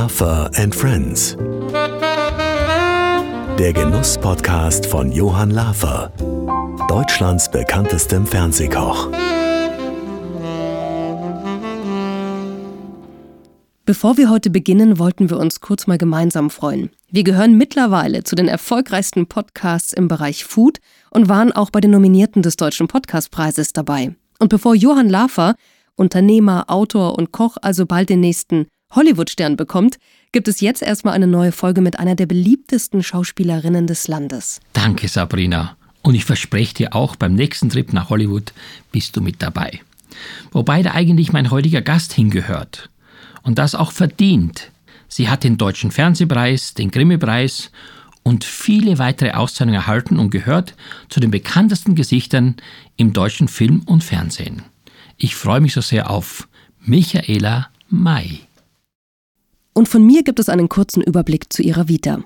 Lafer and Friends. Der Genuss-Podcast von Johann Lafer, Deutschlands bekanntestem Fernsehkoch. Bevor wir heute beginnen, wollten wir uns kurz mal gemeinsam freuen. Wir gehören mittlerweile zu den erfolgreichsten Podcasts im Bereich Food und waren auch bei den Nominierten des Deutschen Podcastpreises dabei. Und bevor Johann Lafer, Unternehmer, Autor und Koch, also bald den nächsten Hollywood-Stern bekommt, gibt es jetzt erstmal eine neue Folge mit einer der beliebtesten Schauspielerinnen des Landes. Danke, Sabrina. Und ich verspreche dir auch, beim nächsten Trip nach Hollywood bist du mit dabei. Wobei da eigentlich mein heutiger Gast hingehört. Und das auch verdient. Sie hat den Deutschen Fernsehpreis, den Grimme-Preis und viele weitere Auszeichnungen erhalten und gehört zu den bekanntesten Gesichtern im deutschen Film und Fernsehen. Ich freue mich so sehr auf Michaela May. Und von mir gibt es einen kurzen Überblick zu ihrer Vita.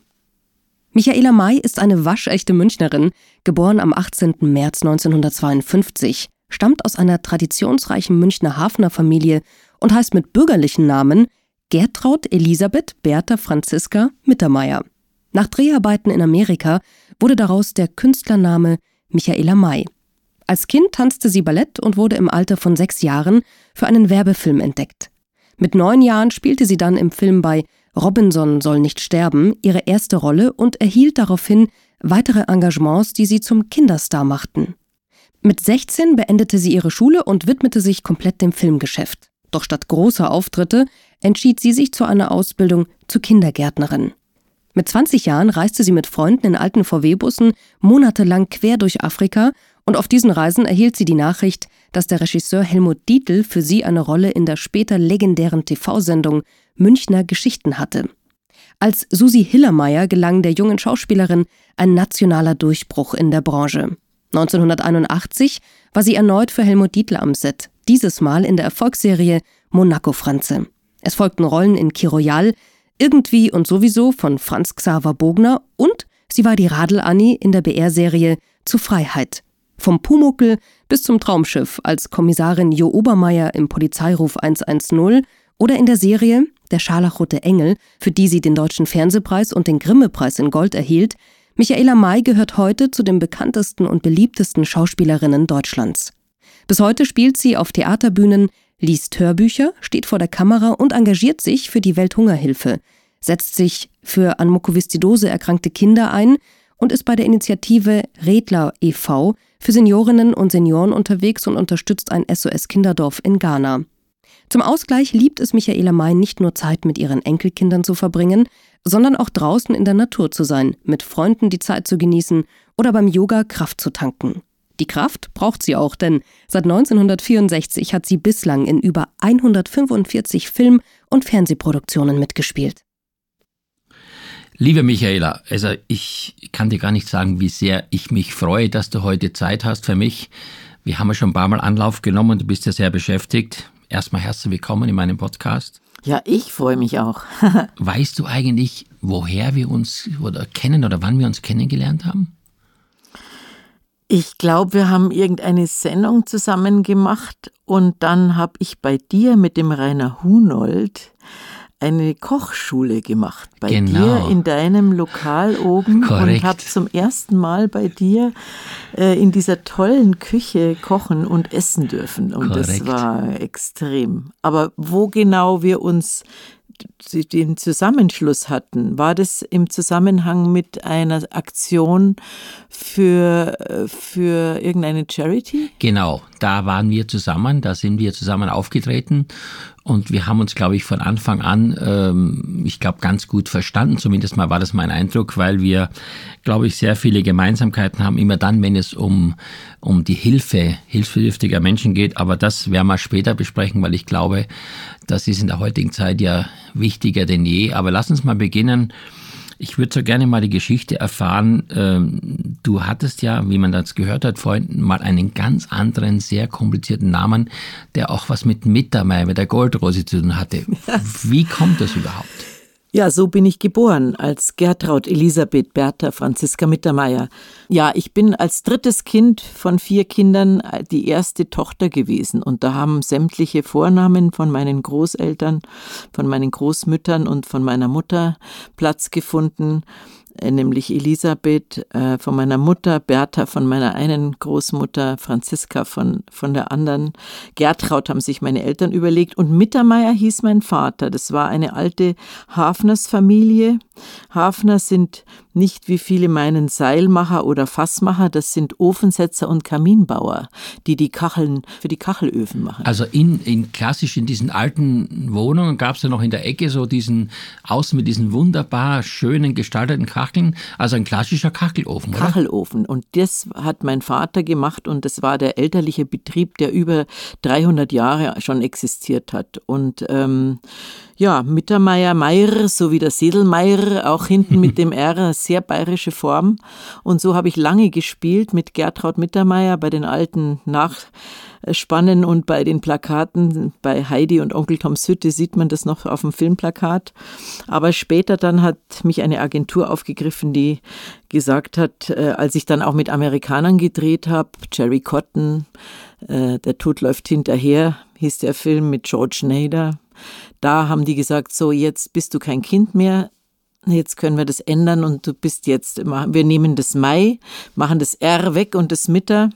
Michaela May ist eine waschechte Münchnerin, geboren am 18. März 1952, stammt aus einer traditionsreichen Münchner Hafnerfamilie und heißt mit bürgerlichen Namen Gertraud Elisabeth Bertha Franziska Mittermeier. Nach Dreharbeiten in Amerika wurde daraus der Künstlername Michaela May. Als Kind tanzte sie Ballett und wurde im Alter von sechs Jahren für einen Werbefilm entdeckt. Mit neun Jahren spielte sie dann im Film bei Robinson soll nicht sterben ihre erste Rolle und erhielt daraufhin weitere Engagements, die sie zum Kinderstar machten. Mit 16 beendete sie ihre Schule und widmete sich komplett dem Filmgeschäft. Doch statt großer Auftritte entschied sie sich zu einer Ausbildung zur Kindergärtnerin. Mit 20 Jahren reiste sie mit Freunden in alten VW-Bussen monatelang quer durch Afrika und auf diesen Reisen erhielt sie die Nachricht, dass der Regisseur Helmut Dietl für sie eine Rolle in der später legendären TV-Sendung Münchner Geschichten hatte. Als Susi Hillermeier gelang der jungen Schauspielerin ein nationaler Durchbruch in der Branche. 1981 war sie erneut für Helmut Dietl am Set, dieses Mal in der Erfolgsserie Monaco Franze. Es folgten Rollen in Kiroyal, Irgendwie und sowieso von Franz Xaver Bogner und sie war die Radl-Annie in der BR-Serie Zu Freiheit. Vom Pumuckel bis zum Traumschiff als Kommissarin Jo Obermeier im Polizeiruf 110 oder in der Serie Der scharlachrote Engel, für die sie den Deutschen Fernsehpreis und den Grimme-Preis in Gold erhielt, Michaela May gehört heute zu den bekanntesten und beliebtesten Schauspielerinnen Deutschlands. Bis heute spielt sie auf Theaterbühnen, liest Hörbücher, steht vor der Kamera und engagiert sich für die Welthungerhilfe, setzt sich für an Mukoviszidose erkrankte Kinder ein und ist bei der Initiative Redler e.V. für Seniorinnen und Senioren unterwegs und unterstützt ein SOS-Kinderdorf in Ghana. Zum Ausgleich liebt es Michaela May nicht nur Zeit mit ihren Enkelkindern zu verbringen, sondern auch draußen in der Natur zu sein, mit Freunden die Zeit zu genießen oder beim Yoga Kraft zu tanken. Die Kraft braucht sie auch, denn seit 1964 hat sie bislang in über 145 Film- und Fernsehproduktionen mitgespielt. Liebe Michaela, also ich kann dir gar nicht sagen, wie sehr ich mich freue, dass du heute Zeit hast für mich. Wir haben ja schon ein paar Mal Anlauf genommen, du bist ja sehr beschäftigt. Erstmal herzlich willkommen in meinem Podcast. Ja, ich freue mich auch. weißt du eigentlich, woher wir uns oder kennen oder wann wir uns kennengelernt haben? Ich glaube, wir haben irgendeine Sendung zusammen gemacht und dann habe ich bei dir mit dem Rainer Hunold eine Kochschule gemacht bei genau. dir in deinem Lokal oben Korrekt. und habe zum ersten Mal bei dir äh, in dieser tollen Küche kochen und essen dürfen und Korrekt. das war extrem. Aber wo genau wir uns den Zusammenschluss hatten, war das im Zusammenhang mit einer Aktion für, für irgendeine Charity? Genau, da waren wir zusammen, da sind wir zusammen aufgetreten und wir haben uns, glaube ich, von Anfang an, ähm, ich glaube, ganz gut verstanden. Zumindest mal war das mein Eindruck, weil wir, glaube ich, sehr viele Gemeinsamkeiten haben, immer dann, wenn es um, um die Hilfe hilfsbedürftiger Menschen geht. Aber das werden wir später besprechen, weil ich glaube, das ist in der heutigen Zeit ja wichtiger denn je. Aber lass uns mal beginnen ich würde so gerne mal die Geschichte erfahren. Ähm, du hattest ja, wie man das gehört hat vorhin, mal einen ganz anderen, sehr komplizierten Namen, der auch was mit Mittermeier, mit der Goldrose zu tun hatte. Wie kommt das überhaupt? Ja, so bin ich geboren, als Gertraud Elisabeth Bertha Franziska Mittermeier. Ja, ich bin als drittes Kind von vier Kindern die erste Tochter gewesen und da haben sämtliche Vornamen von meinen Großeltern, von meinen Großmüttern und von meiner Mutter Platz gefunden. Äh, nämlich Elisabeth äh, von meiner Mutter, Bertha von meiner einen Großmutter, Franziska von, von der anderen. Gertraud haben sich meine Eltern überlegt und Mittermeier hieß mein Vater. Das war eine alte Hafnersfamilie. Hafner sind nicht wie viele meinen Seilmacher oder Fassmacher, das sind Ofensetzer und Kaminbauer, die die Kacheln für die Kachelöfen machen. Also in, in klassisch in diesen alten Wohnungen gab es ja noch in der Ecke so diesen Außen mit diesen wunderbar schönen gestalteten Kacheln, also ein klassischer Kachelofen, oder? Kachelofen und das hat mein Vater gemacht und das war der elterliche Betrieb, der über 300 Jahre schon existiert hat und ähm, ja, Mittermeier, Meier, so wie der Sedelmeier, auch hinten mit dem R, sehr bayerische Form. Und so habe ich lange gespielt mit Gertraud Mittermeier bei den alten Nachspannen und bei den Plakaten. Bei Heidi und Onkel Toms Hütte sieht man das noch auf dem Filmplakat. Aber später dann hat mich eine Agentur aufgegriffen, die gesagt hat, äh, als ich dann auch mit Amerikanern gedreht habe, Jerry Cotton, äh, Der Tod läuft hinterher, hieß der Film mit George Nader, da haben die gesagt, so jetzt bist du kein Kind mehr, jetzt können wir das ändern und du bist jetzt, wir nehmen das Mai, machen das R weg und das Mitter,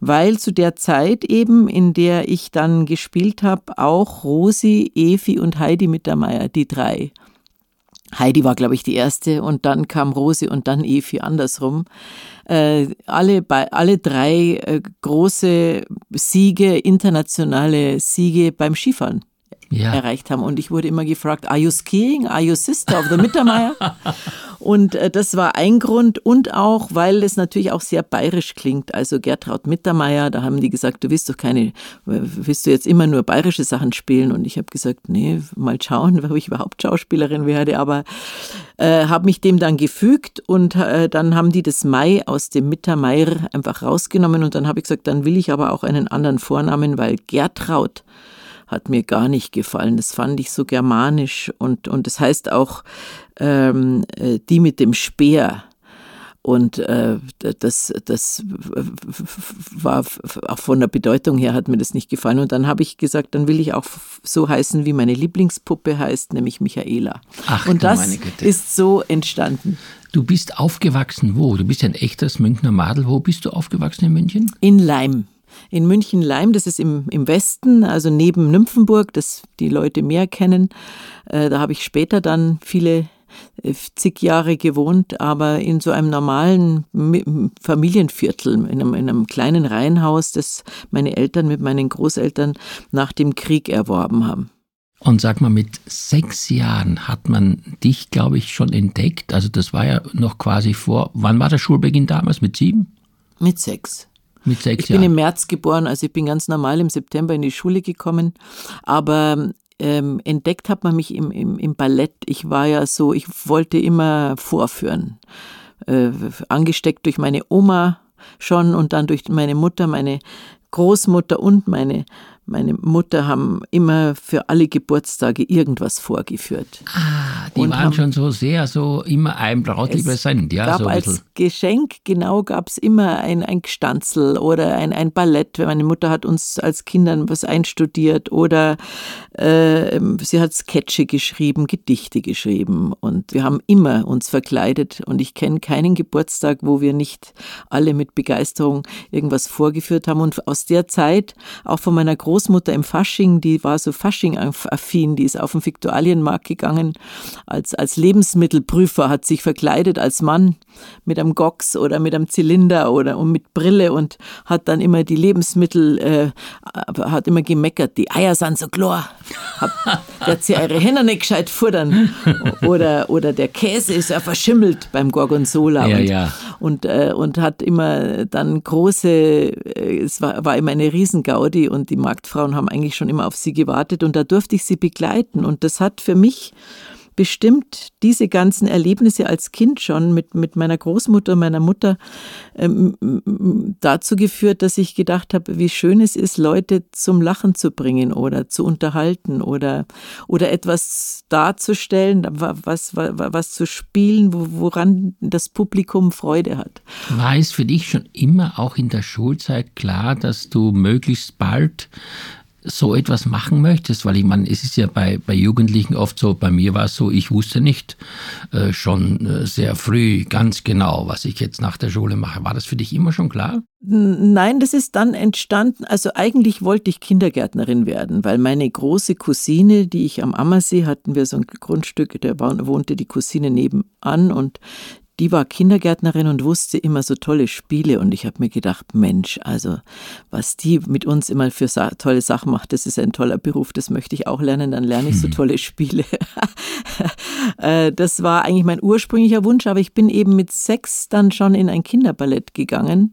weil zu der Zeit eben, in der ich dann gespielt habe, auch Rosi, Evi und Heidi Mittermeier, die drei. Heidi war, glaube ich, die erste und dann kam Rosi und dann Evi andersrum. Äh, alle, bei, alle drei äh, große Siege, internationale Siege beim Skifahren ja. erreicht haben. Und ich wurde immer gefragt, are you skiing? Are you sister of the Mittermeier? und äh, das war ein Grund und auch, weil es natürlich auch sehr bayerisch klingt. Also Gertraud Mittermeier, da haben die gesagt, du willst doch keine, willst du jetzt immer nur bayerische Sachen spielen? Und ich habe gesagt, nee, mal schauen, ob ich überhaupt Schauspielerin werde. Aber äh, habe mich dem dann gefügt und äh, dann haben die das Mai aus dem Mittermeier einfach rausgenommen und dann habe ich gesagt, dann will ich aber auch einen anderen Vornamen, weil Gertraud hat mir gar nicht gefallen. Das fand ich so germanisch und, und das heißt auch ähm, äh, die mit dem Speer. Und äh, das, das war auch von der Bedeutung her hat mir das nicht gefallen. Und dann habe ich gesagt, dann will ich auch so heißen, wie meine Lieblingspuppe heißt, nämlich Michaela. Ach, und das ist so entstanden. Du bist aufgewachsen wo? Du bist ein echtes Münchner Madel. Wo bist du aufgewachsen in München? In Leim in München-Leim, das ist im, im Westen, also neben Nymphenburg, das die Leute mehr kennen. Äh, da habe ich später dann viele äh, zig Jahre gewohnt, aber in so einem normalen Familienviertel, in einem, in einem, kleinen Reihenhaus, das meine Eltern mit meinen Großeltern nach dem Krieg erworben haben. Und sag mal, mit sechs Jahren hat man dich, glaube ich, schon entdeckt. Also das war ja noch quasi vor, wann war der Schulbeginn damals? Mit sieben? Mit sechs. Mit sechs ich bin im März geboren, also ich bin ganz normal im September in die Schule gekommen. Aber ähm, entdeckt hat man mich im, im, im Ballett. Ich war ja so, ich wollte immer vorführen. Äh, angesteckt durch meine Oma schon und dann durch meine Mutter, meine Großmutter und meine meine Mutter haben immer für alle Geburtstage irgendwas vorgeführt. Ah, die und waren schon so sehr so immer ein Brautliebesend, ja. Gab so als Geschenk, genau, gab es immer ein, ein Gstanzel oder ein, ein Ballett. Meine Mutter hat uns als Kindern was einstudiert oder äh, sie hat Sketche geschrieben, Gedichte geschrieben und wir haben immer uns verkleidet und ich kenne keinen Geburtstag, wo wir nicht alle mit Begeisterung irgendwas vorgeführt haben und aus der Zeit, auch von meiner Großmutter, Großmutter im Fasching, die war so Fasching-affin, die ist auf den Viktualienmarkt gegangen als, als Lebensmittelprüfer, hat sich verkleidet als Mann mit einem Gox oder mit einem Zylinder oder und mit Brille und hat dann immer die Lebensmittel, äh, hat immer gemeckert, die Eier sind so klar. Der hat sie ihre Hände nicht gescheit futtern. Oder, oder der Käse ist ja verschimmelt beim Gorgonzola. Ja, und, ja. Und, äh, und hat immer dann große, äh, es war, war immer eine Riesengaudi und die Marktfrauen haben eigentlich schon immer auf sie gewartet und da durfte ich sie begleiten. Und das hat für mich bestimmt diese ganzen Erlebnisse als Kind schon mit, mit meiner Großmutter, meiner Mutter ähm, dazu geführt, dass ich gedacht habe, wie schön es ist, Leute zum Lachen zu bringen oder zu unterhalten oder, oder etwas darzustellen, was, was, was zu spielen, woran das Publikum Freude hat. War es für dich schon immer auch in der Schulzeit klar, dass du möglichst bald so etwas machen möchtest? Weil ich meine, es ist ja bei, bei Jugendlichen oft so, bei mir war es so, ich wusste nicht äh, schon äh, sehr früh ganz genau, was ich jetzt nach der Schule mache. War das für dich immer schon klar? Nein, das ist dann entstanden. Also eigentlich wollte ich Kindergärtnerin werden, weil meine große Cousine, die ich am Ammersee hatten wir so ein Grundstück, da wohnte die Cousine nebenan und die war Kindergärtnerin und wusste immer so tolle Spiele. Und ich habe mir gedacht, Mensch, also was die mit uns immer für sa tolle Sachen macht, das ist ein toller Beruf, das möchte ich auch lernen, dann lerne ich so hm. tolle Spiele. Äh, das war eigentlich mein ursprünglicher Wunsch, aber ich bin eben mit sechs dann schon in ein Kinderballett gegangen,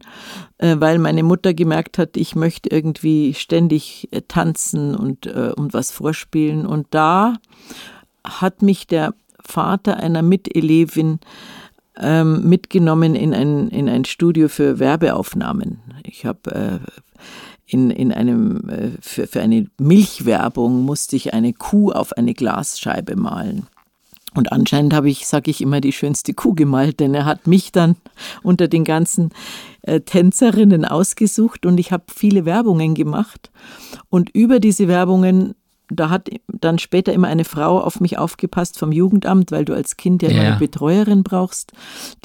äh, weil meine Mutter gemerkt hat, ich möchte irgendwie ständig äh, tanzen und, und was vorspielen. Und da hat mich der Vater einer Mitelevin ähm, mitgenommen in ein, in ein Studio für Werbeaufnahmen. Ich habe äh, in, in einem, äh, für, für eine Milchwerbung musste ich eine Kuh auf eine Glasscheibe malen. Und anscheinend habe ich, sage ich immer, die schönste Kuh gemalt, denn er hat mich dann unter den ganzen äh, Tänzerinnen ausgesucht und ich habe viele Werbungen gemacht. Und über diese Werbungen da hat dann später immer eine Frau auf mich aufgepasst vom Jugendamt, weil du als Kind ja, ja. eine Betreuerin brauchst,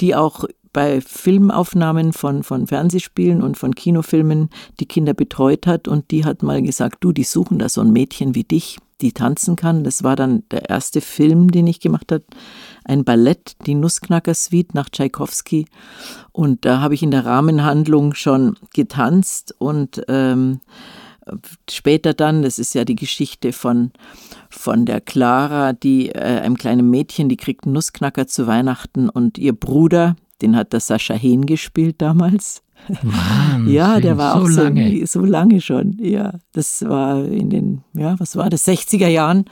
die auch bei Filmaufnahmen von, von Fernsehspielen und von Kinofilmen die Kinder betreut hat und die hat mal gesagt, du, die suchen da so ein Mädchen wie dich, die tanzen kann. Das war dann der erste Film, den ich gemacht habe, ein Ballett, die Nussknacker-Suite nach Tschaikowski. Und da habe ich in der Rahmenhandlung schon getanzt und ähm, später dann, das ist ja die Geschichte von, von der Clara, die äh, einem kleinen Mädchen, die kriegt einen Nussknacker zu Weihnachten und ihr Bruder, den hat der Sascha Hehn gespielt damals. Mann, ja, der war so auch so lange. so lange schon. Ja, das war in den, ja, was war das, 60er Jahren.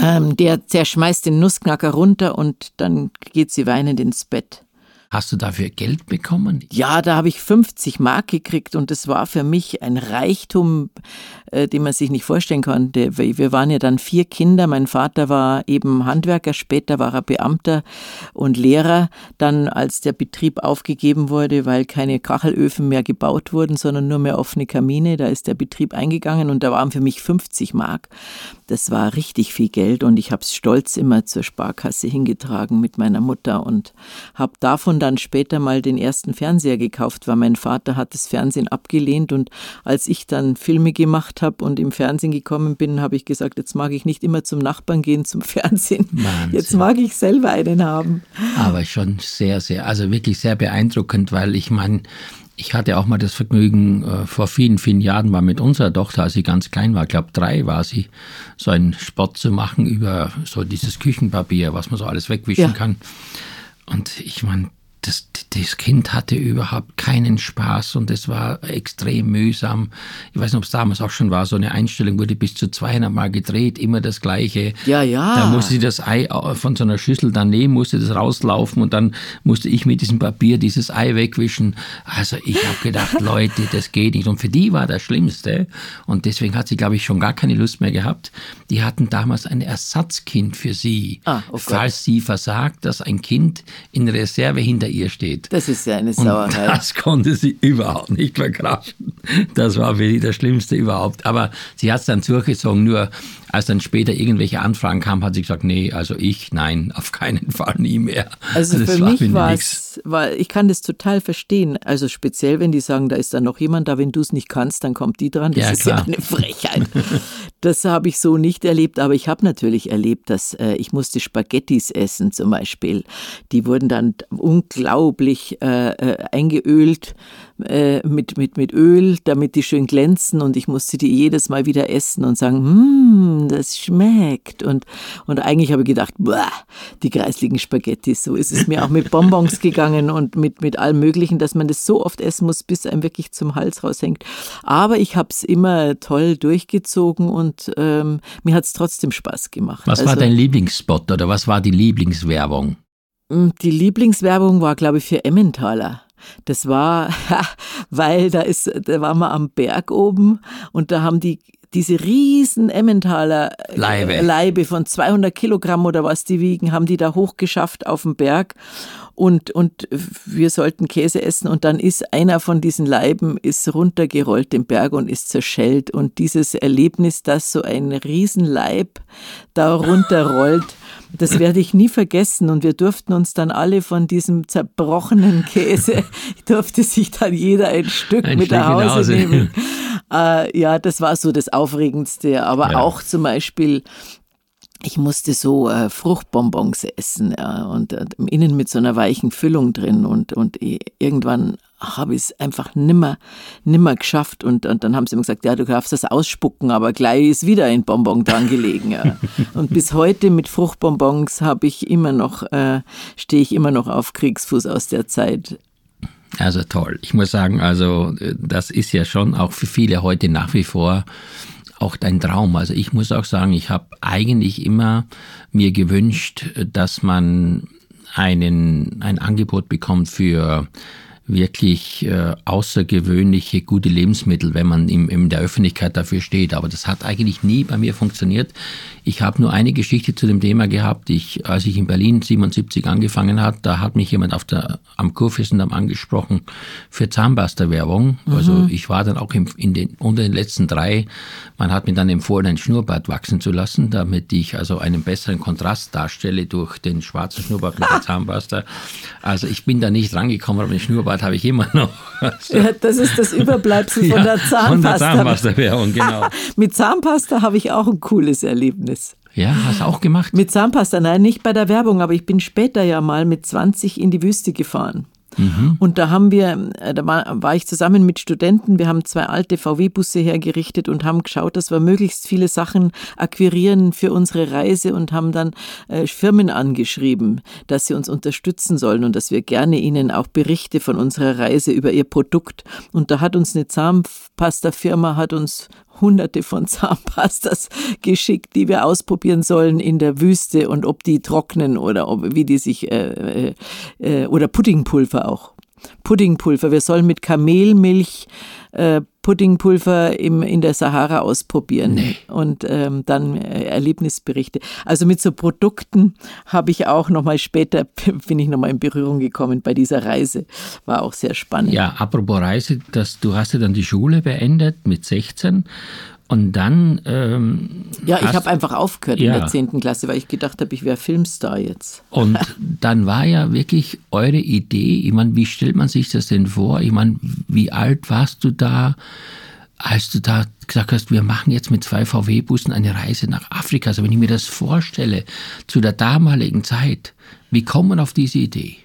Ähm, der, der schmeißt den Nussknacker runter und dann geht sie weinend ins Bett. Hast du dafür Geld bekommen? Ja, da habe ich 50 Mark gekriegt und das war für mich ein Reichtum, äh, den man sich nicht vorstellen konnte. Wir waren ja dann vier Kinder. Mein Vater war eben Handwerker, später war er Beamter und Lehrer. Dann, als der Betrieb aufgegeben wurde, weil keine Kachelöfen mehr gebaut wurden, sondern nur mehr offene Kamine, da ist der Betrieb eingegangen und da waren für mich 50 Mark. Das war richtig viel Geld und ich habe es stolz immer zur Sparkasse hingetragen mit meiner Mutter und habe davon dann später mal den ersten Fernseher gekauft, weil mein Vater hat das Fernsehen abgelehnt und als ich dann Filme gemacht habe und im Fernsehen gekommen bin, habe ich gesagt, jetzt mag ich nicht immer zum Nachbarn gehen zum Fernsehen. Wahnsinn. Jetzt mag ich selber einen haben. Aber schon sehr, sehr, also wirklich sehr beeindruckend, weil ich meine, ich hatte auch mal das Vergnügen, äh, vor vielen, vielen Jahren mal mit unserer Tochter, als sie ganz klein war, ich glaube drei war sie, so einen Sport zu machen über so dieses Küchenpapier, was man so alles wegwischen ja. kann. Und ich meine, das, das Kind hatte überhaupt keinen Spaß und es war extrem mühsam. Ich weiß nicht, ob es damals auch schon war, so eine Einstellung wurde bis zu 200 Mal gedreht, immer das Gleiche. Ja, ja. Da musste sie das Ei von so einer Schüssel dann nehmen, musste das rauslaufen und dann musste ich mit diesem Papier dieses Ei wegwischen. Also ich habe gedacht, Leute, das geht nicht. Und für die war das Schlimmste. Und deswegen hat sie, glaube ich, schon gar keine Lust mehr gehabt. Die hatten damals ein Ersatzkind für sie. Ah, oh falls sie versagt, dass ein Kind in Reserve hinter ihr steht. Das ist ja eine Sauerei. Und das konnte sie überhaupt nicht verkraften. Das war für sie das Schlimmste überhaupt. Aber sie hat es dann zurückgezogen, nur als dann später irgendwelche Anfragen kamen, hat sie gesagt, nee, also ich, nein, auf keinen Fall nie mehr. Also das für war mich war es, weil ich kann das total verstehen. Also speziell, wenn die sagen, da ist dann noch jemand da, wenn du es nicht kannst, dann kommt die dran. Das ja, ist klar. ja eine Frechheit. das habe ich so nicht erlebt, aber ich habe natürlich erlebt, dass äh, ich musste Spaghettis essen zum Beispiel. Die wurden dann unglaublich äh, äh, eingeölt äh, mit, mit, mit Öl, damit die schön glänzen und ich musste die jedes Mal wieder essen und sagen, hm, das schmeckt. Und, und eigentlich habe ich gedacht, die kreisligen Spaghetti, so ist es mir auch mit Bonbons gegangen und mit, mit allem Möglichen, dass man das so oft essen muss, bis einem wirklich zum Hals raushängt. Aber ich habe es immer toll durchgezogen und ähm, mir hat es trotzdem Spaß gemacht. Was also, war dein Lieblingsspot oder was war die Lieblingswerbung? Mm, die Lieblingswerbung war, glaube ich, für Emmentaler. Das war, weil da ist, da waren wir am Berg oben und da haben die diese riesen Emmentaler äh, Leibe. Leibe von 200 Kilogramm oder was die wiegen, haben die da hochgeschafft auf den Berg und, und wir sollten Käse essen und dann ist einer von diesen Leiben ist runtergerollt den Berg und ist zerschellt und dieses Erlebnis, dass so ein Riesenleib da runterrollt, das werde ich nie vergessen und wir durften uns dann alle von diesem zerbrochenen Käse, durfte sich dann jeder ein Stück ein mit nach Hause nehmen. Äh, ja, das war so das Aufregendste, aber ja. auch zum Beispiel ich musste so äh, Fruchtbonbons essen ja, und äh, innen mit so einer weichen Füllung drin und, und irgendwann habe ich es einfach nimmer, nimmer geschafft und, und dann haben sie immer gesagt, ja, du darfst das ausspucken, aber gleich ist wieder ein Bonbon dran gelegen. Ja. und bis heute mit Fruchtbonbons habe ich immer noch, äh, stehe ich immer noch auf Kriegsfuß aus der Zeit. Also toll. Ich muss sagen, also äh, das ist ja schon auch für viele heute nach wie vor auch dein Traum. Also ich muss auch sagen, ich habe eigentlich immer mir gewünscht, dass man einen, ein Angebot bekommt für wirklich äh, außergewöhnliche gute Lebensmittel, wenn man im, in der Öffentlichkeit dafür steht. Aber das hat eigentlich nie bei mir funktioniert. Ich habe nur eine Geschichte zu dem Thema gehabt. Ich, als ich in Berlin 77 angefangen hat, da hat mich jemand auf der, am Kurfürstendamm angesprochen für Zahnpasta-Werbung. Mhm. Also ich war dann auch im, in den, unter den letzten drei. Man hat mir dann empfohlen, ein Schnurrbart wachsen zu lassen, damit ich also einen besseren Kontrast darstelle durch den schwarzen Schnurrbart mit der Zahnpasta. Also ich bin da nicht rangekommen, aber den Schnurrbart habe ich immer noch. Ja, das ist das Überbleibsel von ja, der Zahnpasta. Von der Zahnpasta-Werbung, genau. mit Zahnpasta habe ich auch ein cooles Erlebnis. Ja, hast du auch gemacht? Mit Zahnpasta, nein, nicht bei der Werbung, aber ich bin später ja mal mit 20 in die Wüste gefahren. Mhm. Und da haben wir, äh, da war, war, ich zusammen mit Studenten, wir haben zwei alte VW-Busse hergerichtet und haben geschaut, dass wir möglichst viele Sachen akquirieren für unsere Reise und haben dann äh, Firmen angeschrieben, dass sie uns unterstützen sollen und dass wir gerne ihnen auch Berichte von unserer Reise über ihr Produkt. Und da hat uns eine Zahnpasta-Firma, hat uns hunderte von Zahnpastas geschickt, die wir ausprobieren sollen in der Wüste und ob die trocknen oder ob, wie die sich, äh, äh, äh oder Puddingpulver auch. Puddingpulver. Wir sollen mit Kamelmilch äh, Puddingpulver im, in der Sahara ausprobieren nee. und ähm, dann äh, Erlebnisberichte. Also mit so Produkten habe ich auch nochmal später, bin ich nochmal in Berührung gekommen bei dieser Reise. War auch sehr spannend. Ja, apropos Reise, das, du hast ja dann die Schule beendet mit 16 und dann. Ähm, ja, ich habe einfach aufgehört ja. in der 10. Klasse, weil ich gedacht habe, ich wäre Filmstar jetzt. Und dann war ja wirklich eure Idee, ich meine, wie stellt man sich das denn vor? Ich meine, wie alt warst du da, als du da gesagt hast, wir machen jetzt mit zwei VW-Bussen eine Reise nach Afrika? Also, wenn ich mir das vorstelle, zu der damaligen Zeit, wie kommt man auf diese Idee?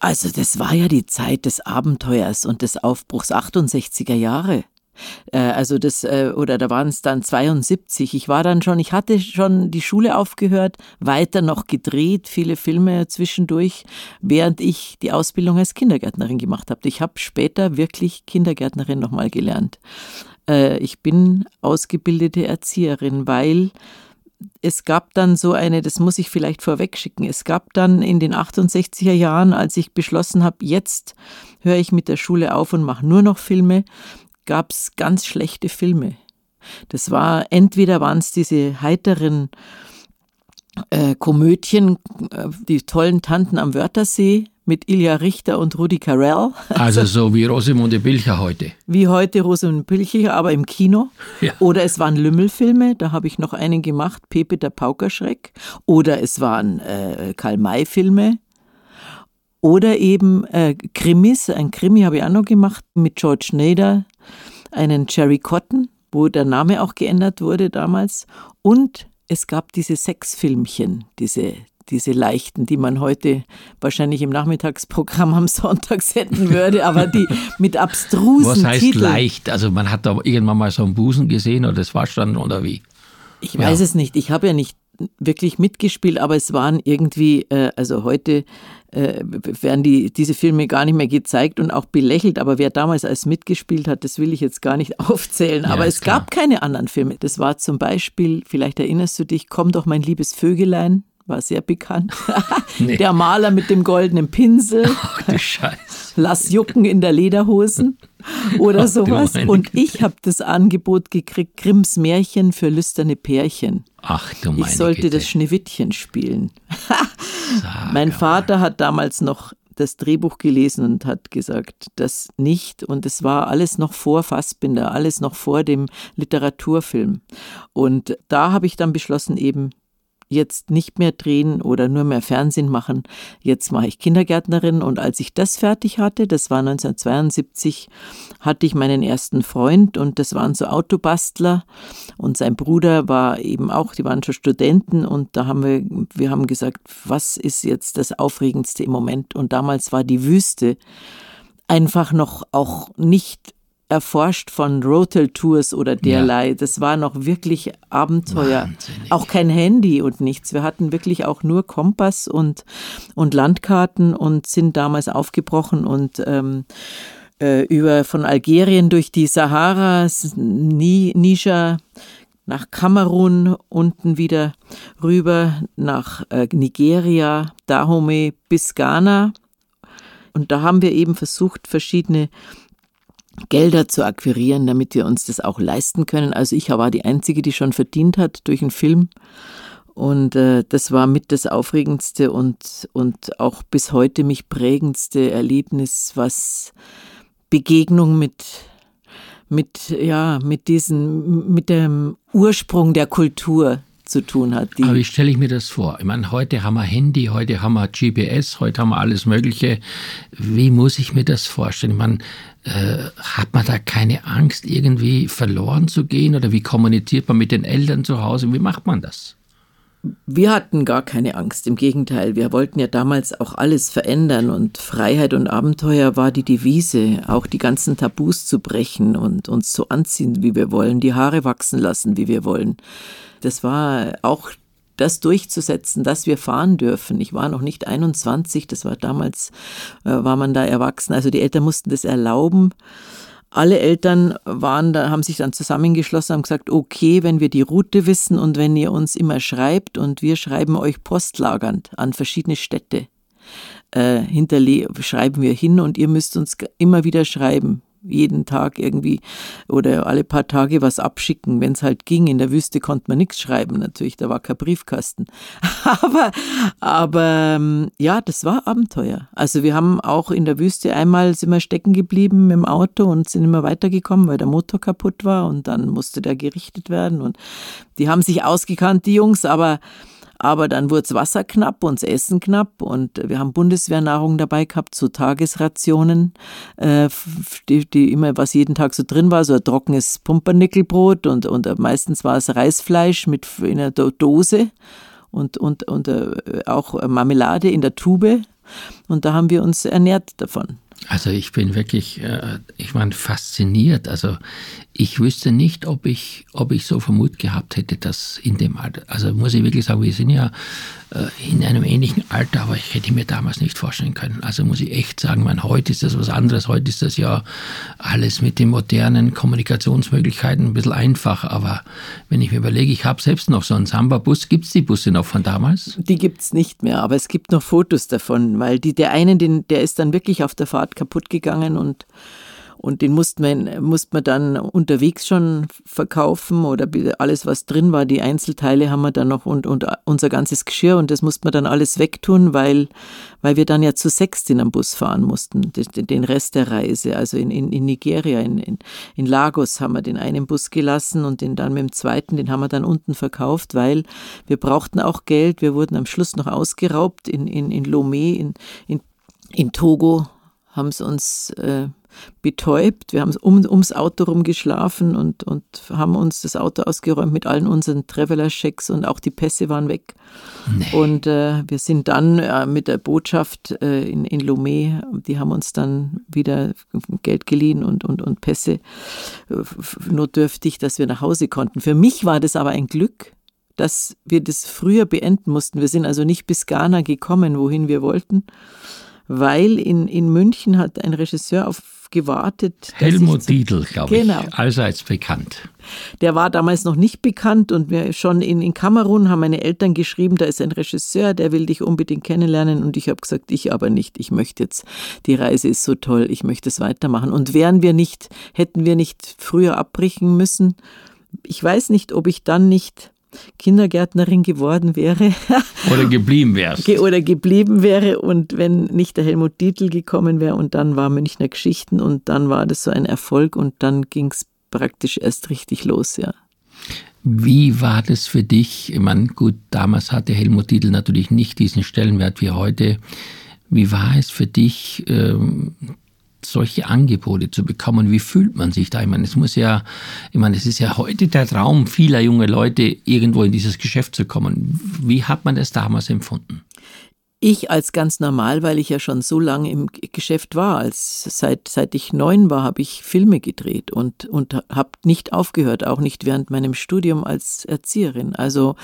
Also, das war ja die Zeit des Abenteuers und des Aufbruchs 68er Jahre. Äh, also das, äh, oder da waren es dann 72. Ich war dann schon, ich hatte schon die Schule aufgehört, weiter noch gedreht, viele Filme zwischendurch, während ich die Ausbildung als Kindergärtnerin gemacht habe. Ich habe später wirklich Kindergärtnerin nochmal gelernt. Äh, ich bin ausgebildete Erzieherin, weil es gab dann so eine, das muss ich vielleicht vorwegschicken, es gab dann in den 68er Jahren, als ich beschlossen habe, jetzt höre ich mit der Schule auf und mache nur noch Filme, gab es ganz schlechte Filme. Das war, entweder waren es diese heiteren äh, Komödien, äh, die tollen Tanten am Wörthersee mit Ilja Richter und Rudi Carell. Also, so wie Rosamunde Pilcher heute. Wie heute Rosamunde Pilcher, aber im Kino. Ja. Oder es waren Lümmelfilme, da habe ich noch einen gemacht, Pepe der Paukerschreck. Oder es waren äh, Karl-May-Filme. Oder eben äh, Krimis, ein Krimi habe ich auch noch gemacht mit George Schneider, einen Jerry Cotton, wo der Name auch geändert wurde damals. Und es gab diese Sexfilmchen, diese, diese leichten, die man heute wahrscheinlich im Nachmittagsprogramm am Sonntag senden würde, aber die mit abstrusen Was heißt Titeln. leicht? Also man hat da irgendwann mal so einen Busen gesehen oder das war schon oder wie? Ich weiß ja. es nicht. Ich habe ja nicht wirklich mitgespielt, aber es waren irgendwie, äh, also heute äh, werden die, diese Filme gar nicht mehr gezeigt und auch belächelt. Aber wer damals als mitgespielt hat, das will ich jetzt gar nicht aufzählen. Ja, aber es klar. gab keine anderen Filme. Das war zum Beispiel, vielleicht erinnerst du dich, Komm doch mein liebes Vögelein war sehr bekannt. Nee. Der Maler mit dem goldenen Pinsel. Ach, du Scheiße. Lass jucken in der Lederhosen oder sowas. Und ich habe das Angebot gekriegt, Grimms Märchen für lüsterne Pärchen. Ach du meine Ich sollte Güte. das Schneewittchen spielen. mein Vater hat damals noch das Drehbuch gelesen und hat gesagt, das nicht. Und es war alles noch vor Fassbinder, alles noch vor dem Literaturfilm. Und da habe ich dann beschlossen, eben jetzt nicht mehr drehen oder nur mehr Fernsehen machen. Jetzt mache ich Kindergärtnerin und als ich das fertig hatte, das war 1972, hatte ich meinen ersten Freund und das waren so Autobastler und sein Bruder war eben auch, die waren schon Studenten und da haben wir, wir haben gesagt, was ist jetzt das Aufregendste im Moment? Und damals war die Wüste einfach noch auch nicht erforscht von Rotel Tours oder derlei. Ja. Das war noch wirklich Abenteuer. Wahnsinnig. Auch kein Handy und nichts. Wir hatten wirklich auch nur Kompass und, und Landkarten und sind damals aufgebrochen und ähm, äh, über von Algerien durch die Sahara, Niger, nach Kamerun, unten wieder rüber nach äh, Nigeria, Dahomey bis Ghana. Und da haben wir eben versucht, verschiedene Gelder zu akquirieren, damit wir uns das auch leisten können. Also ich war die Einzige, die schon verdient hat durch einen Film. Und äh, das war mit das Aufregendste und, und auch bis heute mich prägendste Erlebnis, was Begegnung mit, mit, ja, mit diesem, mit dem Ursprung der Kultur zu tun hat. Aber wie stelle ich mir das vor? Ich meine, heute haben wir Handy, heute haben wir GPS, heute haben wir alles Mögliche. Wie muss ich mir das vorstellen? Ich meine, äh, hat man da keine Angst, irgendwie verloren zu gehen? Oder wie kommuniziert man mit den Eltern zu Hause? Wie macht man das? Wir hatten gar keine Angst, im Gegenteil. Wir wollten ja damals auch alles verändern und Freiheit und Abenteuer war die Devise, auch die ganzen Tabus zu brechen und uns so anziehen, wie wir wollen, die Haare wachsen lassen, wie wir wollen. Das war auch das durchzusetzen, dass wir fahren dürfen. Ich war noch nicht 21, das war damals, äh, war man da erwachsen. Also die Eltern mussten das erlauben. Alle Eltern waren da, haben sich dann zusammengeschlossen, haben gesagt, okay, wenn wir die Route wissen und wenn ihr uns immer schreibt und wir schreiben euch postlagernd an verschiedene Städte, äh, schreiben wir hin und ihr müsst uns immer wieder schreiben jeden Tag irgendwie oder alle paar Tage was abschicken, wenn es halt ging. In der Wüste konnte man nichts schreiben, natürlich, da war kein Briefkasten. aber, aber ähm, ja, das war Abenteuer. Also wir haben auch in der Wüste einmal sind wir stecken geblieben dem Auto und sind immer weitergekommen, weil der Motor kaputt war und dann musste der gerichtet werden und die haben sich ausgekannt, die Jungs, aber aber dann wurde Wasser knapp und das Essen knapp und wir haben Bundeswehrnahrung dabei gehabt, so Tagesrationen, äh, die, die, immer, was jeden Tag so drin war, so ein trockenes Pumpernickelbrot und, und meistens war es Reisfleisch mit in einer Dose und, und, und äh, auch Marmelade in der Tube. Und da haben wir uns ernährt davon. Also ich bin wirklich, äh, ich meine, fasziniert. Also ich wüsste nicht, ob ich, ob ich so Vermut gehabt hätte, dass in dem Alter, also muss ich wirklich sagen, wir sind ja äh, in einem ähnlichen Alter, aber ich hätte mir damals nicht vorstellen können. Also muss ich echt sagen, man, heute ist das was anderes. Heute ist das ja alles mit den modernen Kommunikationsmöglichkeiten ein bisschen einfach. Aber wenn ich mir überlege, ich habe selbst noch so einen Samba-Bus. Gibt es die Busse noch von damals? Die gibt es nicht mehr, aber es gibt noch Fotos davon, weil die, der eine, den, der ist dann wirklich auf der Fahrt kaputt gegangen und und den musste man, musste man dann unterwegs schon verkaufen oder alles, was drin war, die Einzelteile haben wir dann noch und, und unser ganzes Geschirr und das musste man dann alles wegtun, weil, weil wir dann ja zu sechst in einem Bus fahren mussten, den, den Rest der Reise. Also in, in, in Nigeria, in, in, in Lagos haben wir den einen Bus gelassen und den dann mit dem zweiten, den haben wir dann unten verkauft, weil wir brauchten auch Geld. Wir wurden am Schluss noch ausgeraubt in, in, in Lomé, in, in, in Togo haben sie uns äh, betäubt. Wir haben um, ums Auto rum geschlafen und, und haben uns das Auto ausgeräumt mit allen unseren Traveler-Schecks und auch die Pässe waren weg. Nee. Und äh, wir sind dann äh, mit der Botschaft äh, in, in Lomé, die haben uns dann wieder Geld geliehen und, und, und Pässe äh, notdürftig, dass wir nach Hause konnten. Für mich war das aber ein Glück, dass wir das früher beenden mussten. Wir sind also nicht bis Ghana gekommen, wohin wir wollten, weil in, in München hat ein Regisseur auf gewartet. Helmut Dietl, glaube genau. ich, allseits bekannt. Der war damals noch nicht bekannt und wir schon in, in Kamerun haben meine Eltern geschrieben, da ist ein Regisseur, der will dich unbedingt kennenlernen und ich habe gesagt, ich aber nicht, ich möchte jetzt, die Reise ist so toll, ich möchte es weitermachen. Und wären wir nicht, hätten wir nicht früher abbrechen müssen, ich weiß nicht, ob ich dann nicht Kindergärtnerin geworden wäre. oder geblieben wärst. Oder geblieben wäre und wenn nicht der Helmut Dietl gekommen wäre und dann war Münchner Geschichten und dann war das so ein Erfolg und dann ging es praktisch erst richtig los, ja. Wie war das für dich? Ich meine, gut, damals hatte Helmut Dietl natürlich nicht diesen Stellenwert wie heute. Wie war es für dich, ähm, solche Angebote zu bekommen. Wie fühlt man sich da? Ich meine, es muss ja, ich meine, es ist ja heute der Traum vieler junge Leute, irgendwo in dieses Geschäft zu kommen. Wie hat man das damals empfunden? Ich als ganz normal, weil ich ja schon so lange im Geschäft war, als seit, seit ich neun war, habe ich Filme gedreht und, und habe nicht aufgehört, auch nicht während meinem Studium als Erzieherin. Also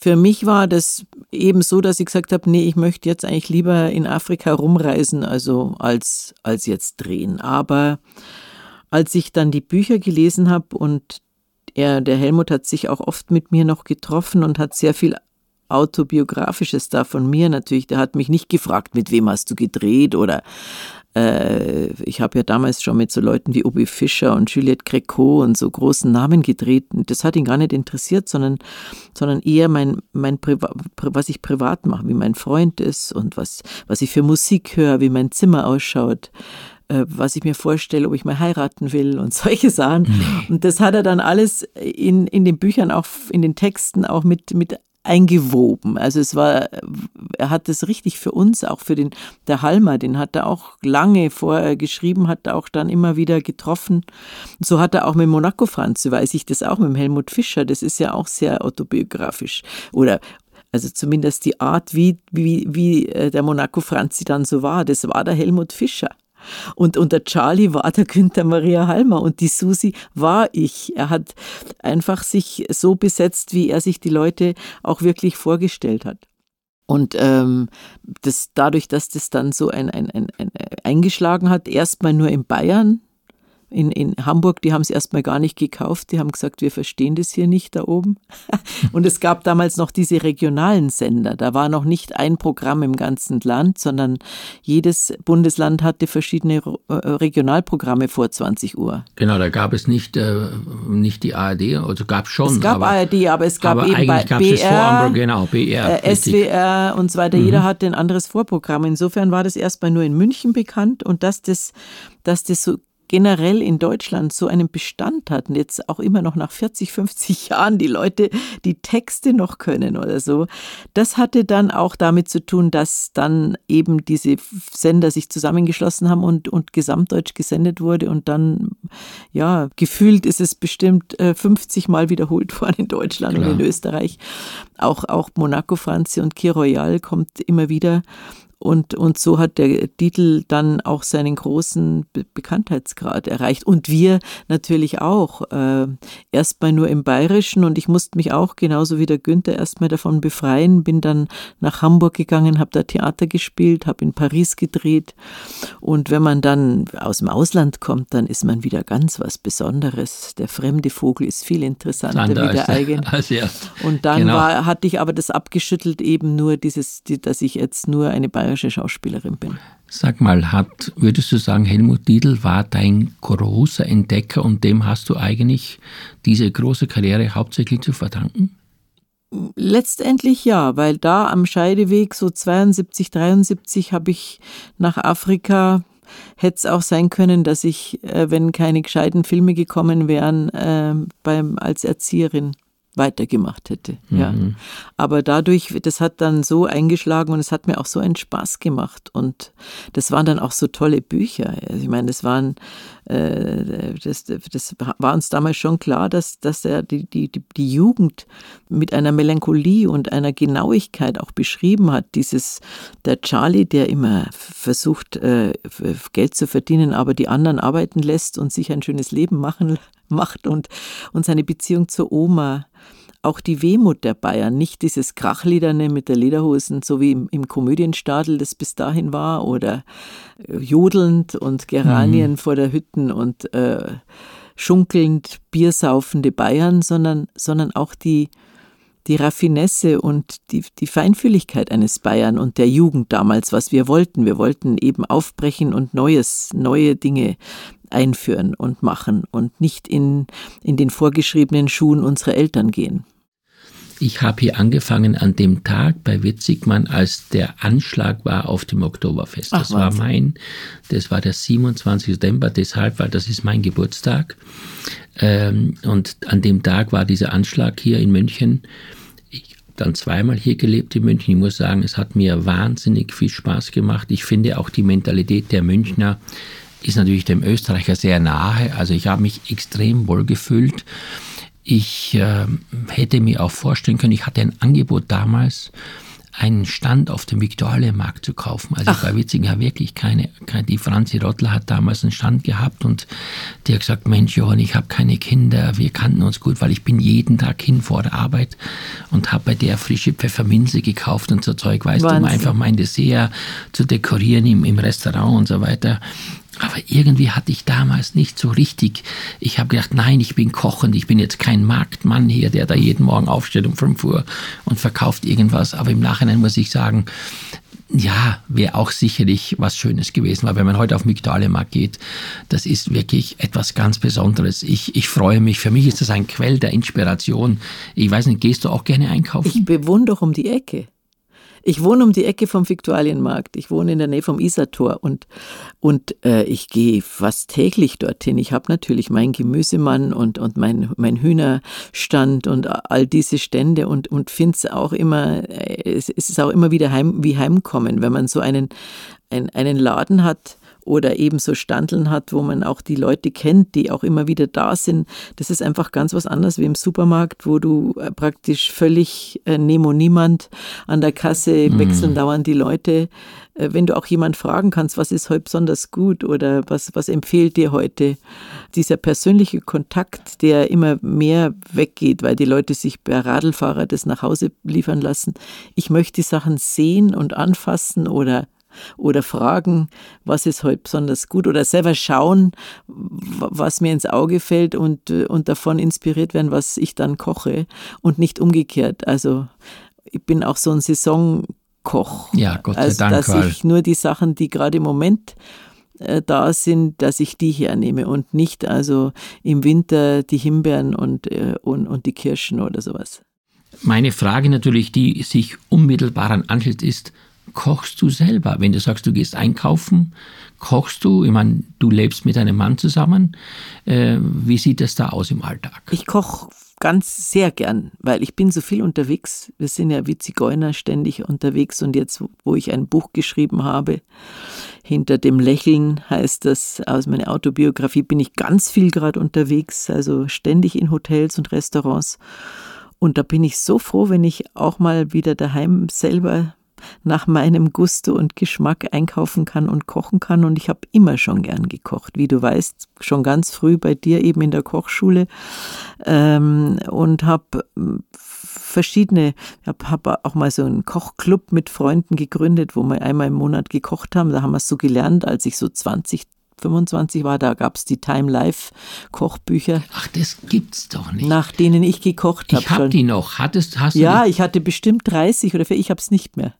für mich war das eben so, dass ich gesagt habe, nee, ich möchte jetzt eigentlich lieber in Afrika rumreisen, also als, als jetzt drehen. Aber als ich dann die Bücher gelesen habe und er, der Helmut hat sich auch oft mit mir noch getroffen und hat sehr viel autobiografisches da von mir natürlich. Der hat mich nicht gefragt, mit wem hast du gedreht oder äh, ich habe ja damals schon mit so Leuten wie Obi Fischer und Juliette Greco und so großen Namen gedreht. Das hat ihn gar nicht interessiert, sondern, sondern eher mein, mein Priva was ich privat mache, wie mein Freund ist und was, was ich für Musik höre, wie mein Zimmer ausschaut äh, was ich mir vorstelle, ob ich mal heiraten will und solche Sachen. Nee. Und das hat er dann alles in, in den Büchern, auch in den Texten auch mit, mit eingewoben. Also es war, er hat das richtig für uns, auch für den, der Halmer, den hat er auch lange vorher geschrieben, hat er auch dann immer wieder getroffen. So hat er auch mit Monaco Franz, weiß ich das auch, mit Helmut Fischer, das ist ja auch sehr autobiografisch. Oder also zumindest die Art, wie, wie, wie äh, der Monaco Franzi dann so war, das war der Helmut Fischer. Und unter Charlie war der Günther Maria Halmer und die Susi war ich. Er hat einfach sich so besetzt, wie er sich die Leute auch wirklich vorgestellt hat. Und ähm, das, dadurch, dass das dann so ein, ein, ein, ein eingeschlagen hat, erstmal nur in Bayern, in, in Hamburg, die haben es erstmal gar nicht gekauft. Die haben gesagt, wir verstehen das hier nicht da oben. Und es gab damals noch diese regionalen Sender. Da war noch nicht ein Programm im ganzen Land, sondern jedes Bundesland hatte verschiedene äh, Regionalprogramme vor 20 Uhr. Genau, da gab es nicht, äh, nicht die ARD, also gab es schon. Es gab aber, ARD, aber es gab aber eben bei BR, genau, BR äh, SWR und so weiter. Mhm. Jeder hatte ein anderes Vorprogramm. Insofern war das erstmal nur in München bekannt und dass das dass das so generell in Deutschland so einen Bestand hat und jetzt auch immer noch nach 40, 50 Jahren die Leute die Texte noch können oder so, das hatte dann auch damit zu tun, dass dann eben diese Sender sich zusammengeschlossen haben und, und gesamtdeutsch gesendet wurde und dann, ja, gefühlt ist es bestimmt 50 äh, Mal wiederholt worden in Deutschland Klar. und in Österreich. Auch, auch Monaco Franzi und Kir Royal kommt immer wieder. Und, und so hat der Titel dann auch seinen großen Be Bekanntheitsgrad erreicht. Und wir natürlich auch. Äh, erstmal nur im Bayerischen und ich musste mich auch genauso wie der Günther erstmal davon befreien. Bin dann nach Hamburg gegangen, habe da Theater gespielt, habe in Paris gedreht. Und wenn man dann aus dem Ausland kommt, dann ist man wieder ganz was Besonderes. Der fremde Vogel ist viel interessanter wie der eigene. Und dann genau. war, hatte ich aber das abgeschüttelt, eben nur dieses, dass ich jetzt nur eine Bayerische bayerische Schauspielerin bin. Sag mal, hat, würdest du sagen, Helmut Dietl war dein großer Entdecker und dem hast du eigentlich diese große Karriere hauptsächlich zu verdanken? Letztendlich ja, weil da am Scheideweg so 72, 73 habe ich nach Afrika hätte es auch sein können, dass ich, äh, wenn keine gescheiten Filme gekommen wären, äh, beim, als Erzieherin weitergemacht hätte. Mhm. Ja. Aber dadurch, das hat dann so eingeschlagen und es hat mir auch so einen Spaß gemacht. Und das waren dann auch so tolle Bücher. Also ich meine, das waren, das, das war uns damals schon klar, dass, dass er die, die, die Jugend mit einer Melancholie und einer Genauigkeit auch beschrieben hat. Dieses, der Charlie, der immer versucht, äh, Geld zu verdienen, aber die anderen arbeiten lässt und sich ein schönes Leben machen macht und, und seine Beziehung zur Oma auch die Wehmut der Bayern, nicht dieses Krachliederne mit der Lederhosen, so wie im, im Komödienstadel das bis dahin war, oder äh, jodelnd und Geranien mhm. vor der Hütten und äh, schunkelnd biersaufende Bayern, sondern, sondern auch die, die Raffinesse und die, die Feinfühligkeit eines Bayern und der Jugend damals, was wir wollten. Wir wollten eben aufbrechen und Neues, neue Dinge einführen und machen und nicht in, in den vorgeschriebenen Schuhen unserer Eltern gehen. Ich habe hier angefangen an dem Tag bei Witzigmann, als der Anschlag war auf dem Oktoberfest. Das Ach, war mein, das war der 27. September, deshalb, weil das ist mein Geburtstag. Ähm, und an dem Tag war dieser Anschlag hier in München. Dann zweimal hier gelebt in München. Ich muss sagen, es hat mir wahnsinnig viel Spaß gemacht. Ich finde auch die Mentalität der Münchner ist natürlich dem Österreicher sehr nahe. Also ich habe mich extrem wohl gefühlt. Ich äh, hätte mir auch vorstellen können, ich hatte ein Angebot damals, einen Stand auf dem Viktualienmarkt zu kaufen. Also Ach. bei Witzinger wirklich keine, keine, die Franzi Rottler hat damals einen Stand gehabt und die hat gesagt, Mensch Johann, ich habe keine Kinder, wir kannten uns gut, weil ich bin jeden Tag hin vor der Arbeit und habe bei der frische Pfefferminze gekauft und so Zeug, weißt Wahnsinn. du, um einfach mein Dessert zu dekorieren im, im Restaurant und so weiter. Aber irgendwie hatte ich damals nicht so richtig. Ich habe gedacht, nein, ich bin kochend, ich bin jetzt kein Marktmann hier, der da jeden Morgen aufsteht um 5 Uhr und verkauft irgendwas. Aber im Nachhinein muss ich sagen, ja, wäre auch sicherlich was Schönes gewesen, weil wenn man heute auf Migdalemarkt geht, das ist wirklich etwas ganz Besonderes. Ich, ich freue mich, für mich ist das ein Quell der Inspiration. Ich weiß nicht, gehst du auch gerne einkaufen? Ich bewundere um die Ecke. Ich wohne um die Ecke vom Viktualienmarkt. Ich wohne in der Nähe vom Isartor und, und äh, ich gehe fast täglich dorthin. Ich habe natürlich meinen Gemüsemann und, und mein, mein Hühnerstand und all diese Stände und, und finde es auch immer, äh, es ist auch immer wieder heim, wie Heimkommen, wenn man so einen, ein, einen Laden hat, oder eben so Standeln hat, wo man auch die Leute kennt, die auch immer wieder da sind. Das ist einfach ganz was anderes wie im Supermarkt, wo du äh, praktisch völlig äh, nemo niemand an der Kasse mhm. wechseln dauernd die Leute. Äh, wenn du auch jemand fragen kannst, was ist heute besonders gut oder was, was empfiehlt dir heute? Dieser persönliche Kontakt, der immer mehr weggeht, weil die Leute sich per Radlfahrer das nach Hause liefern lassen. Ich möchte die Sachen sehen und anfassen oder oder fragen, was ist heute besonders gut oder selber schauen, was mir ins Auge fällt und, und davon inspiriert werden, was ich dann koche und nicht umgekehrt. Also ich bin auch so ein Saisonkoch. Ja, Gott sei also, Dank. Dass ich nur die Sachen, die gerade im Moment äh, da sind, dass ich die hernehme und nicht also im Winter die Himbeeren und, äh, und, und die Kirschen oder sowas. Meine Frage natürlich, die sich unmittelbar an anschließt, ist, kochst du selber? Wenn du sagst, du gehst einkaufen, kochst du? Ich meine, du lebst mit deinem Mann zusammen. Äh, wie sieht es da aus im Alltag? Ich koche ganz sehr gern, weil ich bin so viel unterwegs. Wir sind ja wie Zigeuner ständig unterwegs und jetzt, wo ich ein Buch geschrieben habe, hinter dem Lächeln heißt das aus meiner Autobiografie, bin ich ganz viel gerade unterwegs, also ständig in Hotels und Restaurants. Und da bin ich so froh, wenn ich auch mal wieder daheim selber nach meinem Gusto und Geschmack einkaufen kann und kochen kann. Und ich habe immer schon gern gekocht, wie du weißt, schon ganz früh bei dir eben in der Kochschule ähm, und habe verschiedene, ich habe hab auch mal so einen Kochclub mit Freunden gegründet, wo wir einmal im Monat gekocht haben. Da haben wir es so gelernt, als ich so 20, 25 war, da gab es die Time Life Kochbücher. Ach, das gibt's doch nicht. Nach denen ich gekocht habe. Ich habe die noch. Hattest, hast du Ja, die? ich hatte bestimmt 30 oder 4, ich habe es nicht mehr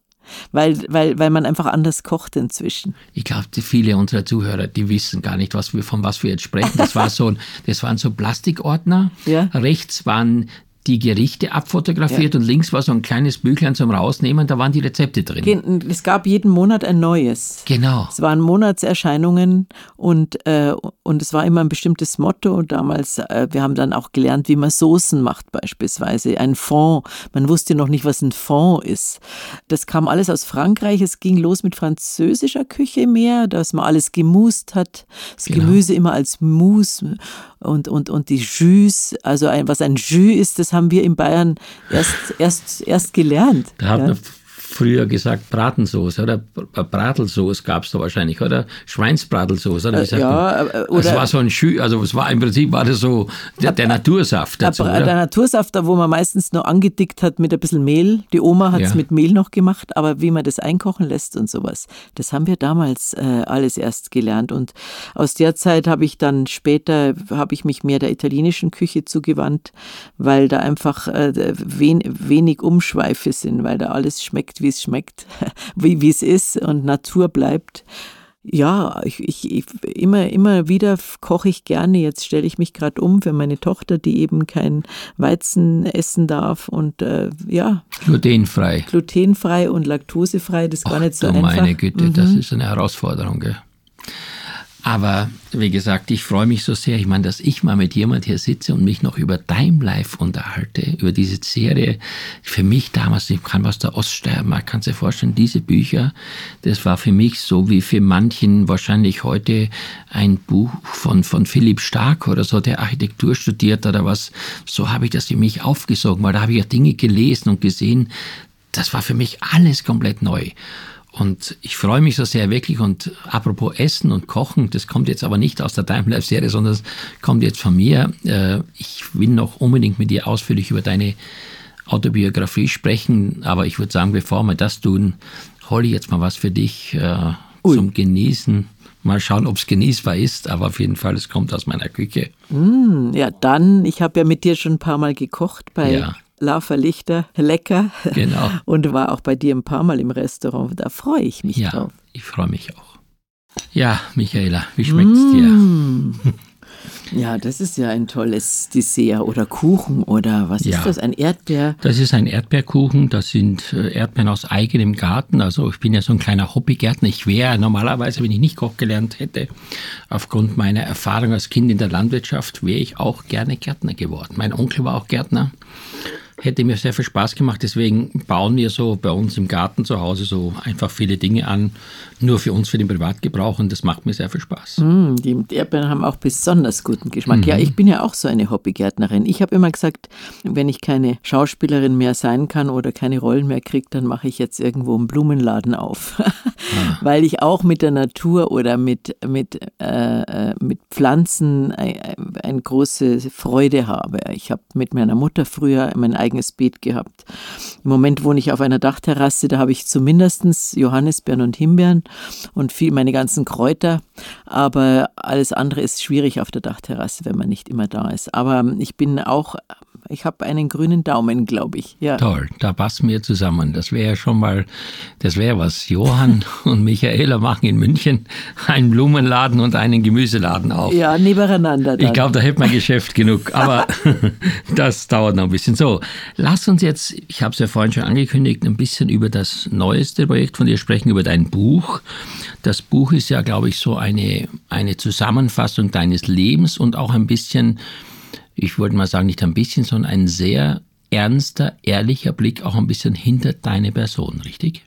weil, weil, weil man einfach anders kocht inzwischen. Ich glaube, viele unserer Zuhörer, die wissen gar nicht, was wir, von was wir jetzt sprechen. Das, war so ein, das waren so Plastikordner. Ja. Rechts waren die Gerichte abfotografiert ja. und links war so ein kleines Büchlein zum Rausnehmen, da waren die Rezepte drin. Es gab jeden Monat ein neues. Genau. Es waren Monatserscheinungen und, äh, und es war immer ein bestimmtes Motto. Damals, äh, wir haben dann auch gelernt, wie man Soßen macht beispielsweise. Ein Fond. Man wusste noch nicht, was ein Fond ist. Das kam alles aus Frankreich. Es ging los mit französischer Küche mehr, dass man alles gemust hat. Das genau. Gemüse immer als Mousse und, und, und die Jus, also ein, was ein Jus ist, das haben wir in Bayern erst, erst, erst gelernt. Da hat ja. man früher gesagt Bratensoße oder Bratelsoße gab es da wahrscheinlich, oder? Schweinsbratelsoße, oder Äh, ja, man? äh, oder- es war so ein Schü, also es war im Prinzip war das so der, der Natursaft dazu, der, der oder? Natursaft, wo man meistens nur angedickt hat mit ein bisschen Mehl. Die Oma hat es Ja. mit Mehl noch gemacht, aber wie man das einkochen lässt und sowas, das haben wir damals äh, alles erst gelernt. Und aus der Zeit habe ich dann später, habe ich mich mehr der italienischen Küche zugewandt, weil da einfach äh, wen, wenig Umschweife sind, weil da alles schmeckt, wie es schmeckt, wie, es ist und Natur bleibt. Ja, ich, ich, ich immer, immer wieder koche ich gerne. Jetzt stelle ich mich gerade um für meine Tochter, die eben kein Weizen essen darf und äh, ja, Glutenfrei. glutenfrei und laktosefrei, das ist gar nicht so einfach. Mhm. meine Güte, das ist eine Herausforderung. Gell? Aber wie gesagt, ich freue mich so sehr. Ich meine, dass ich mal mit jemand hier sitze und mich noch über Time Life unterhalte, über diese Serie. Für mich damals, ich kam aus der Oststeiermark, man kann sich vorstellen, diese Bücher, das war für mich so wie für manchen wahrscheinlich heute ein Buch von, von Philipp Stark oder so, der Architektur studiert oder was. So habe ich das für mich aufgesogen, weil da habe ich ja Dinge gelesen und gesehen. Das war für mich alles komplett neu. Und ich freue mich so sehr wirklich. Und apropos Essen und Kochen, das kommt jetzt aber nicht aus der Time-Life-Serie, sondern das kommt jetzt von mir. Äh, Ich will noch unbedingt mit dir ausführlich über deine Autobiografie sprechen. Aber ich würde sagen, bevor wir das tun, hole ich jetzt mal was für dich äh, zum Genießen. Mal schauen, ob es genießbar ist, aber auf jeden Fall, es kommt aus meiner Küche. Ja, dann, ich habe ja mit dir schon ein paar Mal gekocht bei Ja. Lava Lichter, lecker. Genau. Und war auch bei dir ein paar Mal im Restaurant. Da freue ich mich Ja, drauf. ich freue mich auch. Ja, Michaela, wie schmeckt's dir? Mm. Ja, das ist ja ein tolles Dessert oder Kuchen oder was Ja. ist das? Ein Erdbeer? Das ist ein Erdbeerkuchen, das sind äh, Erdbeeren aus eigenem Garten. Also ich bin ja so ein kleiner Hobbygärtner. Ich wäre normalerweise, wenn ich nicht Koch gelernt hätte, aufgrund meiner Erfahrung als Kind in der Landwirtschaft, wäre ich auch gerne Gärtner geworden. Mein Onkel war auch Gärtner. Hätte mir sehr viel Spaß gemacht, deswegen bauen wir so bei uns im Garten zu Hause so einfach viele Dinge an, nur für uns, für den Privatgebrauch und das macht mir sehr viel Spaß. Mm, die Erdbeeren haben auch besonders guten Geschmack. Ja, ich bin ja auch so eine Hobbygärtnerin. Ich habe immer gesagt, wenn ich keine Schauspielerin mehr sein kann oder keine Rollen mehr kriege, dann mache ich jetzt irgendwo einen Blumenladen auf. Weil ich auch mit der Natur oder mit, mit, äh, äh, mit Pflanzen eine, eine große Freude habe. Ich habe mit meiner Mutter früher mein eigenes Beet gehabt. Im Moment wohne ich auf einer Dachterrasse, da habe ich zumindest Johannisbeeren und Himbeeren und viel meine ganzen Kräuter. Aber alles andere ist schwierig auf der Dachterrasse, wenn man nicht immer da ist. Aber ich bin auch, ich habe einen grünen Daumen, glaube ich. Ja. Toll, da passen wir zusammen. Das wäre ja schon mal, das wäre was. Johann und Michaela machen in München einen Blumenladen und einen Gemüseladen auf. Ja, nebeneinander. Dann. Ich glaube, da hätte man Geschäft genug, aber das dauert noch ein bisschen. So, lass uns jetzt, ich habe es ja vorhin schon angekündigt, ein bisschen über das neueste Projekt von dir sprechen, über dein Buch. Das Buch ist ja, glaube ich, so eine, eine Zusammenfassung deines Lebens und auch ein bisschen, ich wollte mal sagen, nicht ein bisschen, sondern ein sehr ernster, ehrlicher Blick auch ein bisschen hinter deine Person, richtig?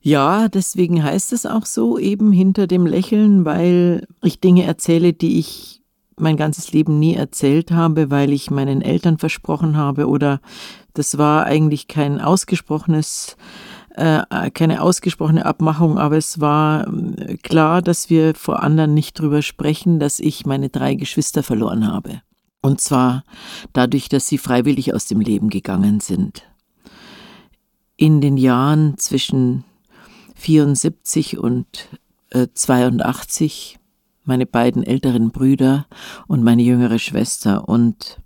Ja, deswegen heißt es auch so, eben hinter dem Lächeln, weil ich Dinge erzähle, die ich mein ganzes Leben nie erzählt habe, weil ich meinen Eltern versprochen habe oder das war eigentlich kein ausgesprochenes, äh, keine ausgesprochene Abmachung, aber es war äh, klar, dass wir vor anderen nicht drüber sprechen, dass ich meine drei Geschwister verloren habe. Und zwar dadurch, dass sie freiwillig aus dem Leben gegangen sind. In den Jahren zwischen 74 und äh, 82 meine beiden älteren Brüder und meine jüngere Schwester. Und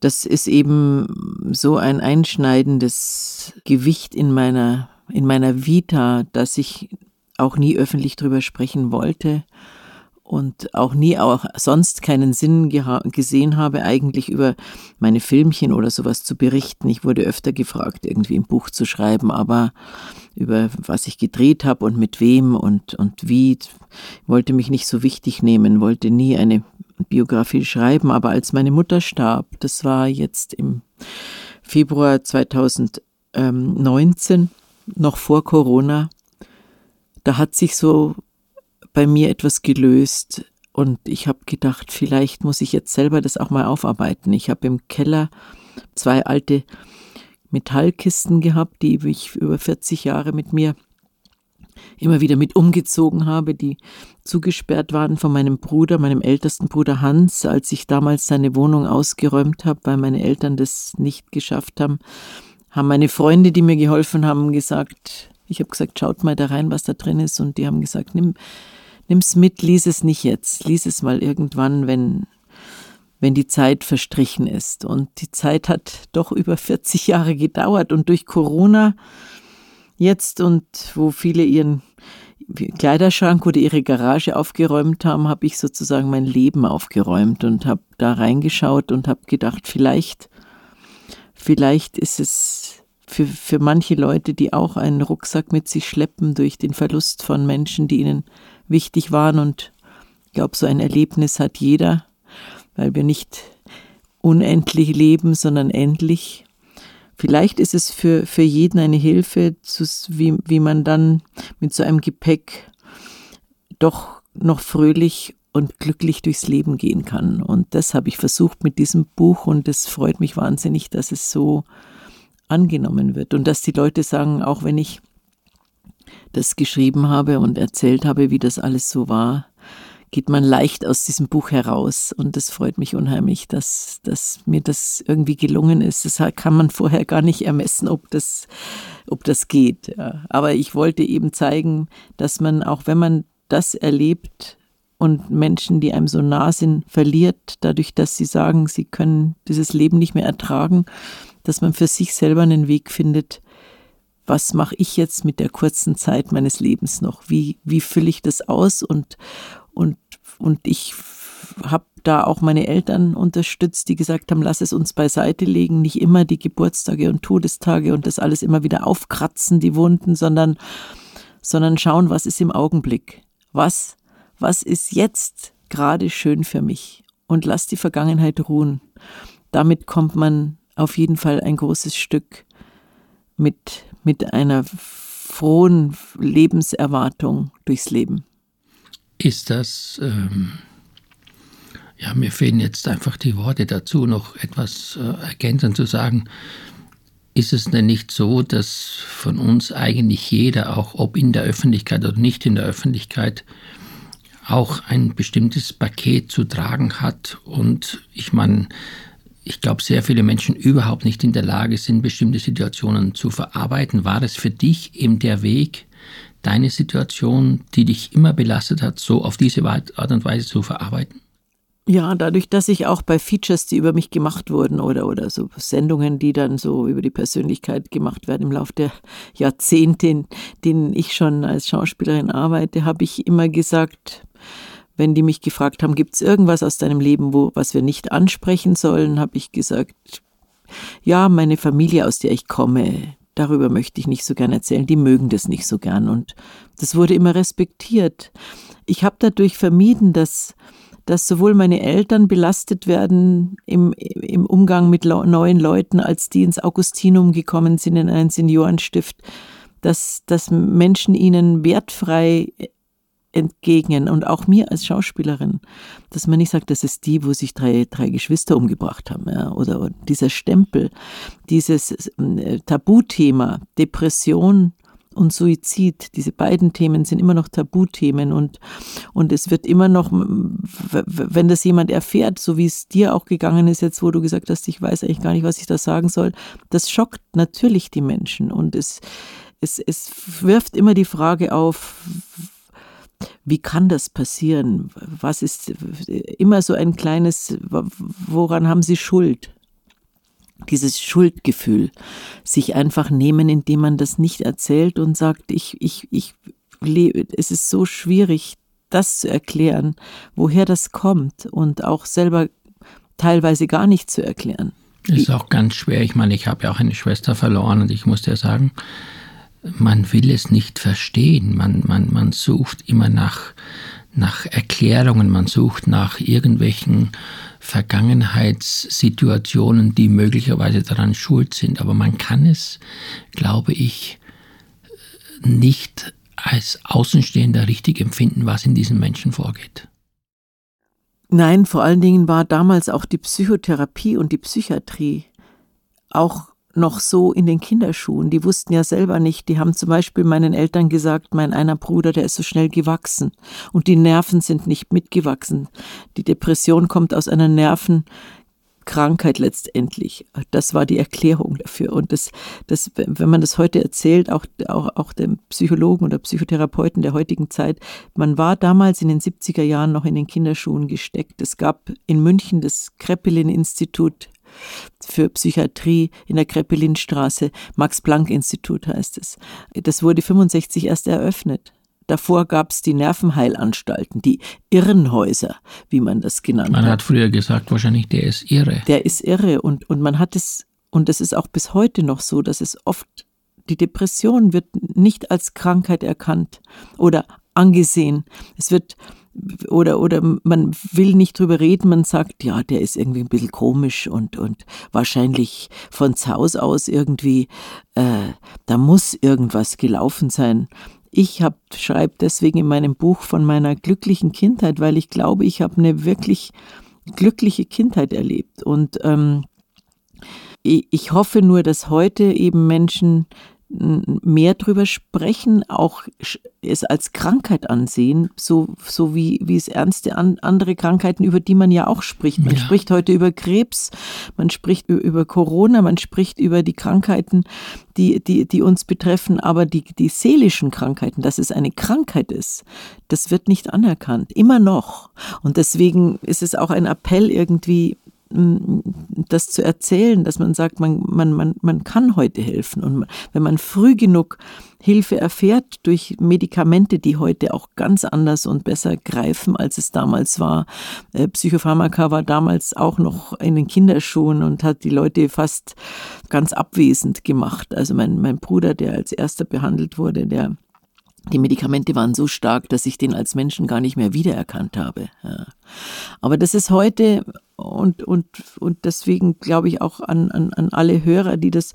das ist eben so ein einschneidendes Gewicht in meiner, in meiner Vita, dass ich auch nie öffentlich drüber sprechen wollte und auch nie auch sonst keinen Sinn gesehen habe, eigentlich über meine Filmchen oder sowas zu berichten. Ich wurde öfter gefragt, irgendwie ein Buch zu schreiben, aber über was ich gedreht habe und mit wem und, und wie, wollte mich nicht so wichtig nehmen, wollte nie eine Biografie schreiben, aber als meine Mutter starb, das war jetzt im Februar 2019, noch vor Corona, da hat sich so bei mir etwas gelöst und ich habe gedacht, vielleicht muss ich jetzt selber das auch mal aufarbeiten. Ich habe im Keller zwei alte Metallkisten gehabt, die ich über 40 Jahre mit mir immer wieder mit umgezogen habe, die zugesperrt waren von meinem Bruder, meinem ältesten Bruder Hans, als ich damals seine Wohnung ausgeräumt habe, weil meine Eltern das nicht geschafft haben, haben meine Freunde, die mir geholfen haben, gesagt, ich habe gesagt, schaut mal da rein, was da drin ist, und die haben gesagt, nimm, nimm's mit, lies es nicht jetzt, lies es mal irgendwann, wenn wenn die Zeit verstrichen ist. Und die Zeit hat doch über 40 Jahre gedauert und durch Corona jetzt und wo viele ihren Kleiderschrank oder ihre Garage aufgeräumt haben, habe ich sozusagen mein Leben aufgeräumt und habe da reingeschaut und habe gedacht, vielleicht, vielleicht ist es für, für manche Leute, die auch einen Rucksack mit sich schleppen durch den Verlust von Menschen, die ihnen wichtig waren. Und ich glaube, so ein Erlebnis hat jeder, weil wir nicht unendlich leben, sondern endlich. Vielleicht ist es für, für jeden eine Hilfe, wie, wie man dann mit so einem Gepäck doch noch fröhlich und glücklich durchs Leben gehen kann. Und das habe ich versucht mit diesem Buch und es freut mich wahnsinnig, dass es so angenommen wird und dass die Leute sagen, auch wenn ich das geschrieben habe und erzählt habe, wie das alles so war, geht man leicht aus diesem Buch heraus. Und das freut mich unheimlich, dass, dass mir das irgendwie gelungen ist. Das kann man vorher gar nicht ermessen, ob das, ob das geht. Ja. Aber ich wollte eben zeigen, dass man, auch wenn man das erlebt und Menschen, die einem so nah sind, verliert, dadurch, dass sie sagen, sie können dieses Leben nicht mehr ertragen, dass man für sich selber einen Weg findet, was mache ich jetzt mit der kurzen Zeit meines Lebens noch? Wie, wie fülle ich das aus? Und, und, und ich habe da auch meine Eltern unterstützt, die gesagt haben, lass es uns beiseite legen, nicht immer die Geburtstage und Todestage und das alles immer wieder aufkratzen, die Wunden, sondern, sondern schauen, was ist im Augenblick. Was, was ist jetzt gerade schön für mich? Und lass die Vergangenheit ruhen. Damit kommt man auf jeden Fall ein großes Stück mit, mit einer frohen Lebenserwartung durchs Leben ist das, ähm, ja, mir fehlen jetzt einfach die Worte dazu, noch etwas äh, ergänzend zu sagen. Ist es denn nicht so, dass von uns eigentlich jeder, auch ob in der Öffentlichkeit oder nicht in der Öffentlichkeit, auch ein bestimmtes Paket zu tragen hat? Und ich meine, ich glaube, sehr viele Menschen überhaupt nicht in der Lage sind, bestimmte Situationen zu verarbeiten. War es für dich eben der Weg, deine Situation, die dich immer belastet hat, so auf diese Art und Weise zu verarbeiten? Ja, dadurch, dass ich auch bei Features, die über mich gemacht wurden oder, oder so Sendungen, die dann so über die Persönlichkeit gemacht werden im Laufe der Jahrzehnte, in denen ich schon als Schauspielerin arbeite, habe ich immer gesagt, wenn die mich gefragt haben, gibt es irgendwas aus deinem Leben, wo, was wir nicht ansprechen sollen, habe ich gesagt, ja, meine Familie, aus der ich komme, darüber möchte ich nicht so gern erzählen, die mögen das nicht so gern und das wurde immer respektiert. Ich habe dadurch vermieden, dass, dass sowohl meine Eltern belastet werden im, im Umgang mit neuen Leuten, als die ins Augustinum gekommen sind, in einen Seniorenstift, dass, dass Menschen ihnen wertfrei entgegnen. Und auch mir als Schauspielerin, dass man nicht sagt, das ist die, wo sich drei, drei Geschwister umgebracht haben, ja, oder dieser Stempel, dieses äh, Tabuthema, Depression und Suizid, diese beiden Themen sind immer noch Tabuthemen und, und es wird immer noch, wenn das jemand erfährt, so wie es dir auch gegangen ist jetzt, wo du gesagt hast, ich weiß eigentlich gar nicht, was ich da sagen soll, das schockt natürlich die Menschen und es, es, es wirft immer die Frage auf, wie kann das passieren? Was ist immer so ein kleines, woran haben Sie Schuld? Dieses Schuldgefühl, sich einfach nehmen, indem man das nicht erzählt und sagt, ich, ich, ich lebe, es ist so schwierig, das zu erklären, woher das kommt und auch selber teilweise gar nicht zu erklären. Ist auch ganz schwer. Ich meine, ich habe ja auch eine Schwester verloren und ich muss dir sagen, man will es nicht verstehen. Man, man, man sucht immer nach, nach Erklärungen, man sucht nach irgendwelchen Vergangenheitssituationen, die möglicherweise daran schuld sind. Aber man kann es, glaube ich, nicht als Außenstehender richtig empfinden, was in diesen Menschen vorgeht. Nein, vor allen Dingen war damals auch die Psychotherapie und die Psychiatrie auch noch so in den Kinderschuhen. Die wussten ja selber nicht. Die haben zum Beispiel meinen Eltern gesagt, mein einer Bruder, der ist so schnell gewachsen und die Nerven sind nicht mitgewachsen. Die Depression kommt aus einer Nervenkrankheit letztendlich. Das war die Erklärung dafür. Und das, das, wenn man das heute erzählt, auch, auch, auch dem Psychologen oder Psychotherapeuten der heutigen Zeit, man war damals in den 70er Jahren noch in den Kinderschuhen gesteckt. Es gab in München das Kreppelin-Institut für Psychiatrie in der Kreppelinstraße, Max-Planck-Institut heißt es. Das wurde 65 erst eröffnet. Davor gab es die Nervenheilanstalten, die Irrenhäuser, wie man das genannt man hat. Man hat früher gesagt, wahrscheinlich der ist irre. Der ist irre und, und man hat es, und das ist auch bis heute noch so, dass es oft, die Depression wird nicht als Krankheit erkannt oder angesehen. Es wird oder, oder man will nicht drüber reden, man sagt, ja, der ist irgendwie ein bisschen komisch und, und wahrscheinlich von Haus aus irgendwie, äh, da muss irgendwas gelaufen sein. Ich schreibe deswegen in meinem Buch von meiner glücklichen Kindheit, weil ich glaube, ich habe eine wirklich glückliche Kindheit erlebt. Und ähm, ich hoffe nur, dass heute eben Menschen mehr drüber sprechen, auch es als Krankheit ansehen, so, so wie, wie es ernste an, andere Krankheiten, über die man ja auch spricht. Man ja. spricht heute über Krebs, man spricht über Corona, man spricht über die Krankheiten, die, die, die uns betreffen, aber die, die seelischen Krankheiten, dass es eine Krankheit ist, das wird nicht anerkannt, immer noch. Und deswegen ist es auch ein Appell irgendwie, das zu erzählen, dass man sagt, man, man, man, man kann heute helfen. Und wenn man früh genug Hilfe erfährt durch Medikamente, die heute auch ganz anders und besser greifen, als es damals war. Äh, Psychopharmaka war damals auch noch in den Kinderschuhen und hat die Leute fast ganz abwesend gemacht. Also mein, mein Bruder, der als erster behandelt wurde, der die Medikamente waren so stark, dass ich den als Menschen gar nicht mehr wiedererkannt habe. Ja. Aber das ist heute und, und, und deswegen glaube ich auch an, an, an alle Hörer, die das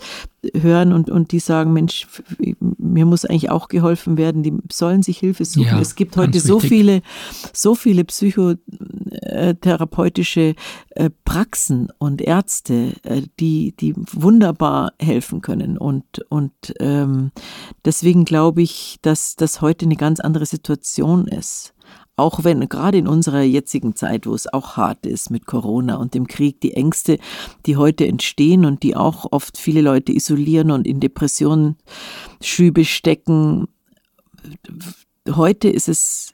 hören und, und die sagen, Mensch, mir muss eigentlich auch geholfen werden, die sollen sich Hilfe suchen. Ja, es gibt heute so viele, so viele psychotherapeutische äh, Praxen und Ärzte, äh, die, die wunderbar helfen können. Und, und ähm, deswegen glaube ich, dass das heute eine ganz andere Situation ist. Auch wenn gerade in unserer jetzigen Zeit, wo es auch hart ist mit Corona und dem Krieg, die Ängste, die heute entstehen und die auch oft viele Leute isolieren und in Depressionen Schübe stecken, heute ist es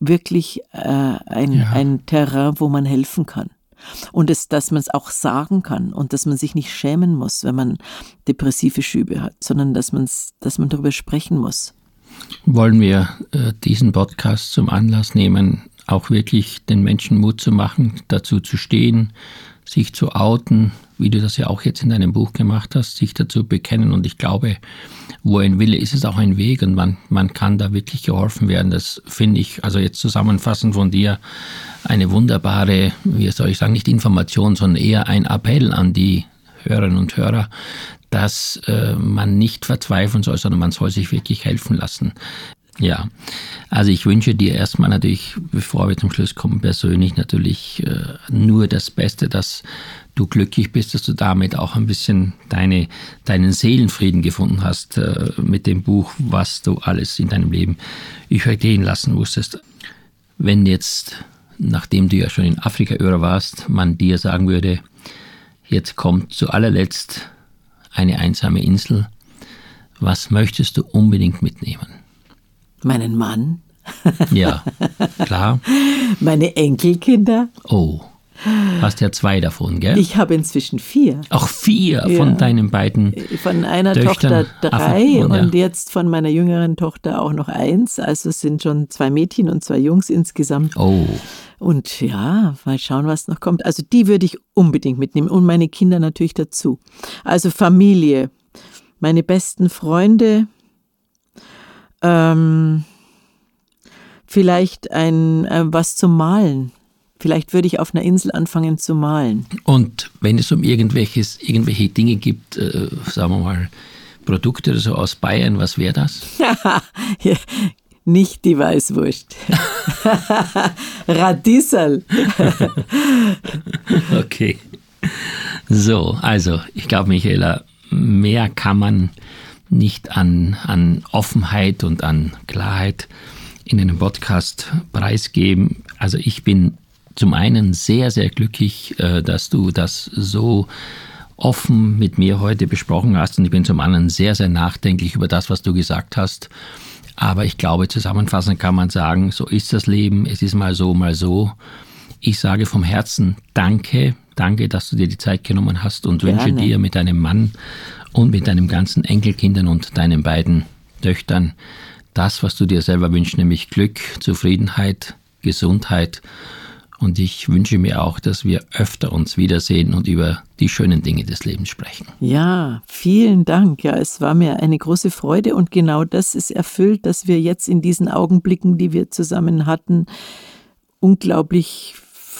wirklich äh, ein, ja. ein Terrain, wo man helfen kann. Und es, dass man es auch sagen kann und dass man sich nicht schämen muss, wenn man depressive Schübe hat, sondern dass, man's, dass man darüber sprechen muss wollen wir äh, diesen Podcast zum Anlass nehmen, auch wirklich den Menschen Mut zu machen, dazu zu stehen, sich zu outen, wie du das ja auch jetzt in deinem Buch gemacht hast, sich dazu bekennen. Und ich glaube, wo ein Wille ist, ist auch ein Weg und man, man kann da wirklich geholfen werden. Das finde ich, also jetzt zusammenfassend von dir, eine wunderbare, wie soll ich sagen, nicht Information, sondern eher ein Appell an die Hörerinnen und Hörer, dass äh, man nicht verzweifeln soll, sondern man soll sich wirklich helfen lassen. Ja, also ich wünsche dir erstmal natürlich, bevor wir zum Schluss kommen, persönlich natürlich äh, nur das Beste, dass du glücklich bist, dass du damit auch ein bisschen deine, deinen Seelenfrieden gefunden hast äh, mit dem Buch, was du alles in deinem Leben übergehen lassen musstest. Wenn jetzt, nachdem du ja schon in Afrika warst, man dir sagen würde, jetzt kommt zu allerletzt eine einsame Insel. Was möchtest du unbedingt mitnehmen? Meinen Mann. ja, klar. Meine Enkelkinder. Oh. Hast ja zwei davon, gell? Ich habe inzwischen vier. Auch vier ja. von deinen beiden. Von einer Töchtern. Tochter drei Affen, und jetzt von meiner jüngeren Tochter auch noch eins. Also es sind schon zwei Mädchen und zwei Jungs insgesamt. Oh. Und ja, mal schauen, was noch kommt. Also die würde ich unbedingt mitnehmen und meine Kinder natürlich dazu. Also Familie, meine besten Freunde, ähm, vielleicht ein äh, was zum Malen. Vielleicht würde ich auf einer Insel anfangen zu malen. Und wenn es um irgendwelches, irgendwelche Dinge gibt, äh, sagen wir mal, Produkte oder so aus Bayern, was wäre das? nicht die Weißwurst. Radieserl. okay. So, also, ich glaube, Michaela, mehr kann man nicht an, an Offenheit und an Klarheit in einem Podcast preisgeben. Also ich bin zum einen sehr, sehr glücklich, äh, dass du das so offen mit mir heute besprochen hast und ich bin zum anderen sehr, sehr nachdenklich über das, was du gesagt hast. Aber ich glaube, zusammenfassend kann man sagen, so ist das Leben, es ist mal so, mal so. Ich sage vom Herzen Danke, danke, dass du dir die Zeit genommen hast und Gerne. wünsche dir mit deinem Mann und mit deinen ganzen Enkelkindern und deinen beiden Töchtern das, was du dir selber wünschst, nämlich Glück, Zufriedenheit, Gesundheit. Und ich wünsche mir auch, dass wir öfter uns wiedersehen und über die schönen Dinge des Lebens sprechen. Ja, vielen Dank. Ja, es war mir eine große Freude und genau das ist erfüllt, dass wir jetzt in diesen Augenblicken, die wir zusammen hatten, unglaublich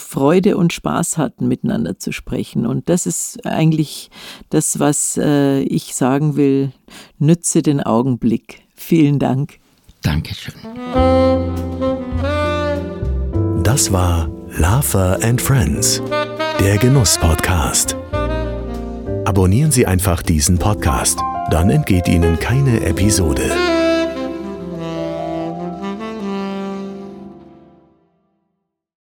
Freude und Spaß hatten, miteinander zu sprechen. Und das ist eigentlich das, was äh, ich sagen will. Nütze den Augenblick. Vielen Dank. Dankeschön. Das war Lava and Friends, der Genuss-Podcast. Abonnieren Sie einfach diesen Podcast, dann entgeht Ihnen keine Episode.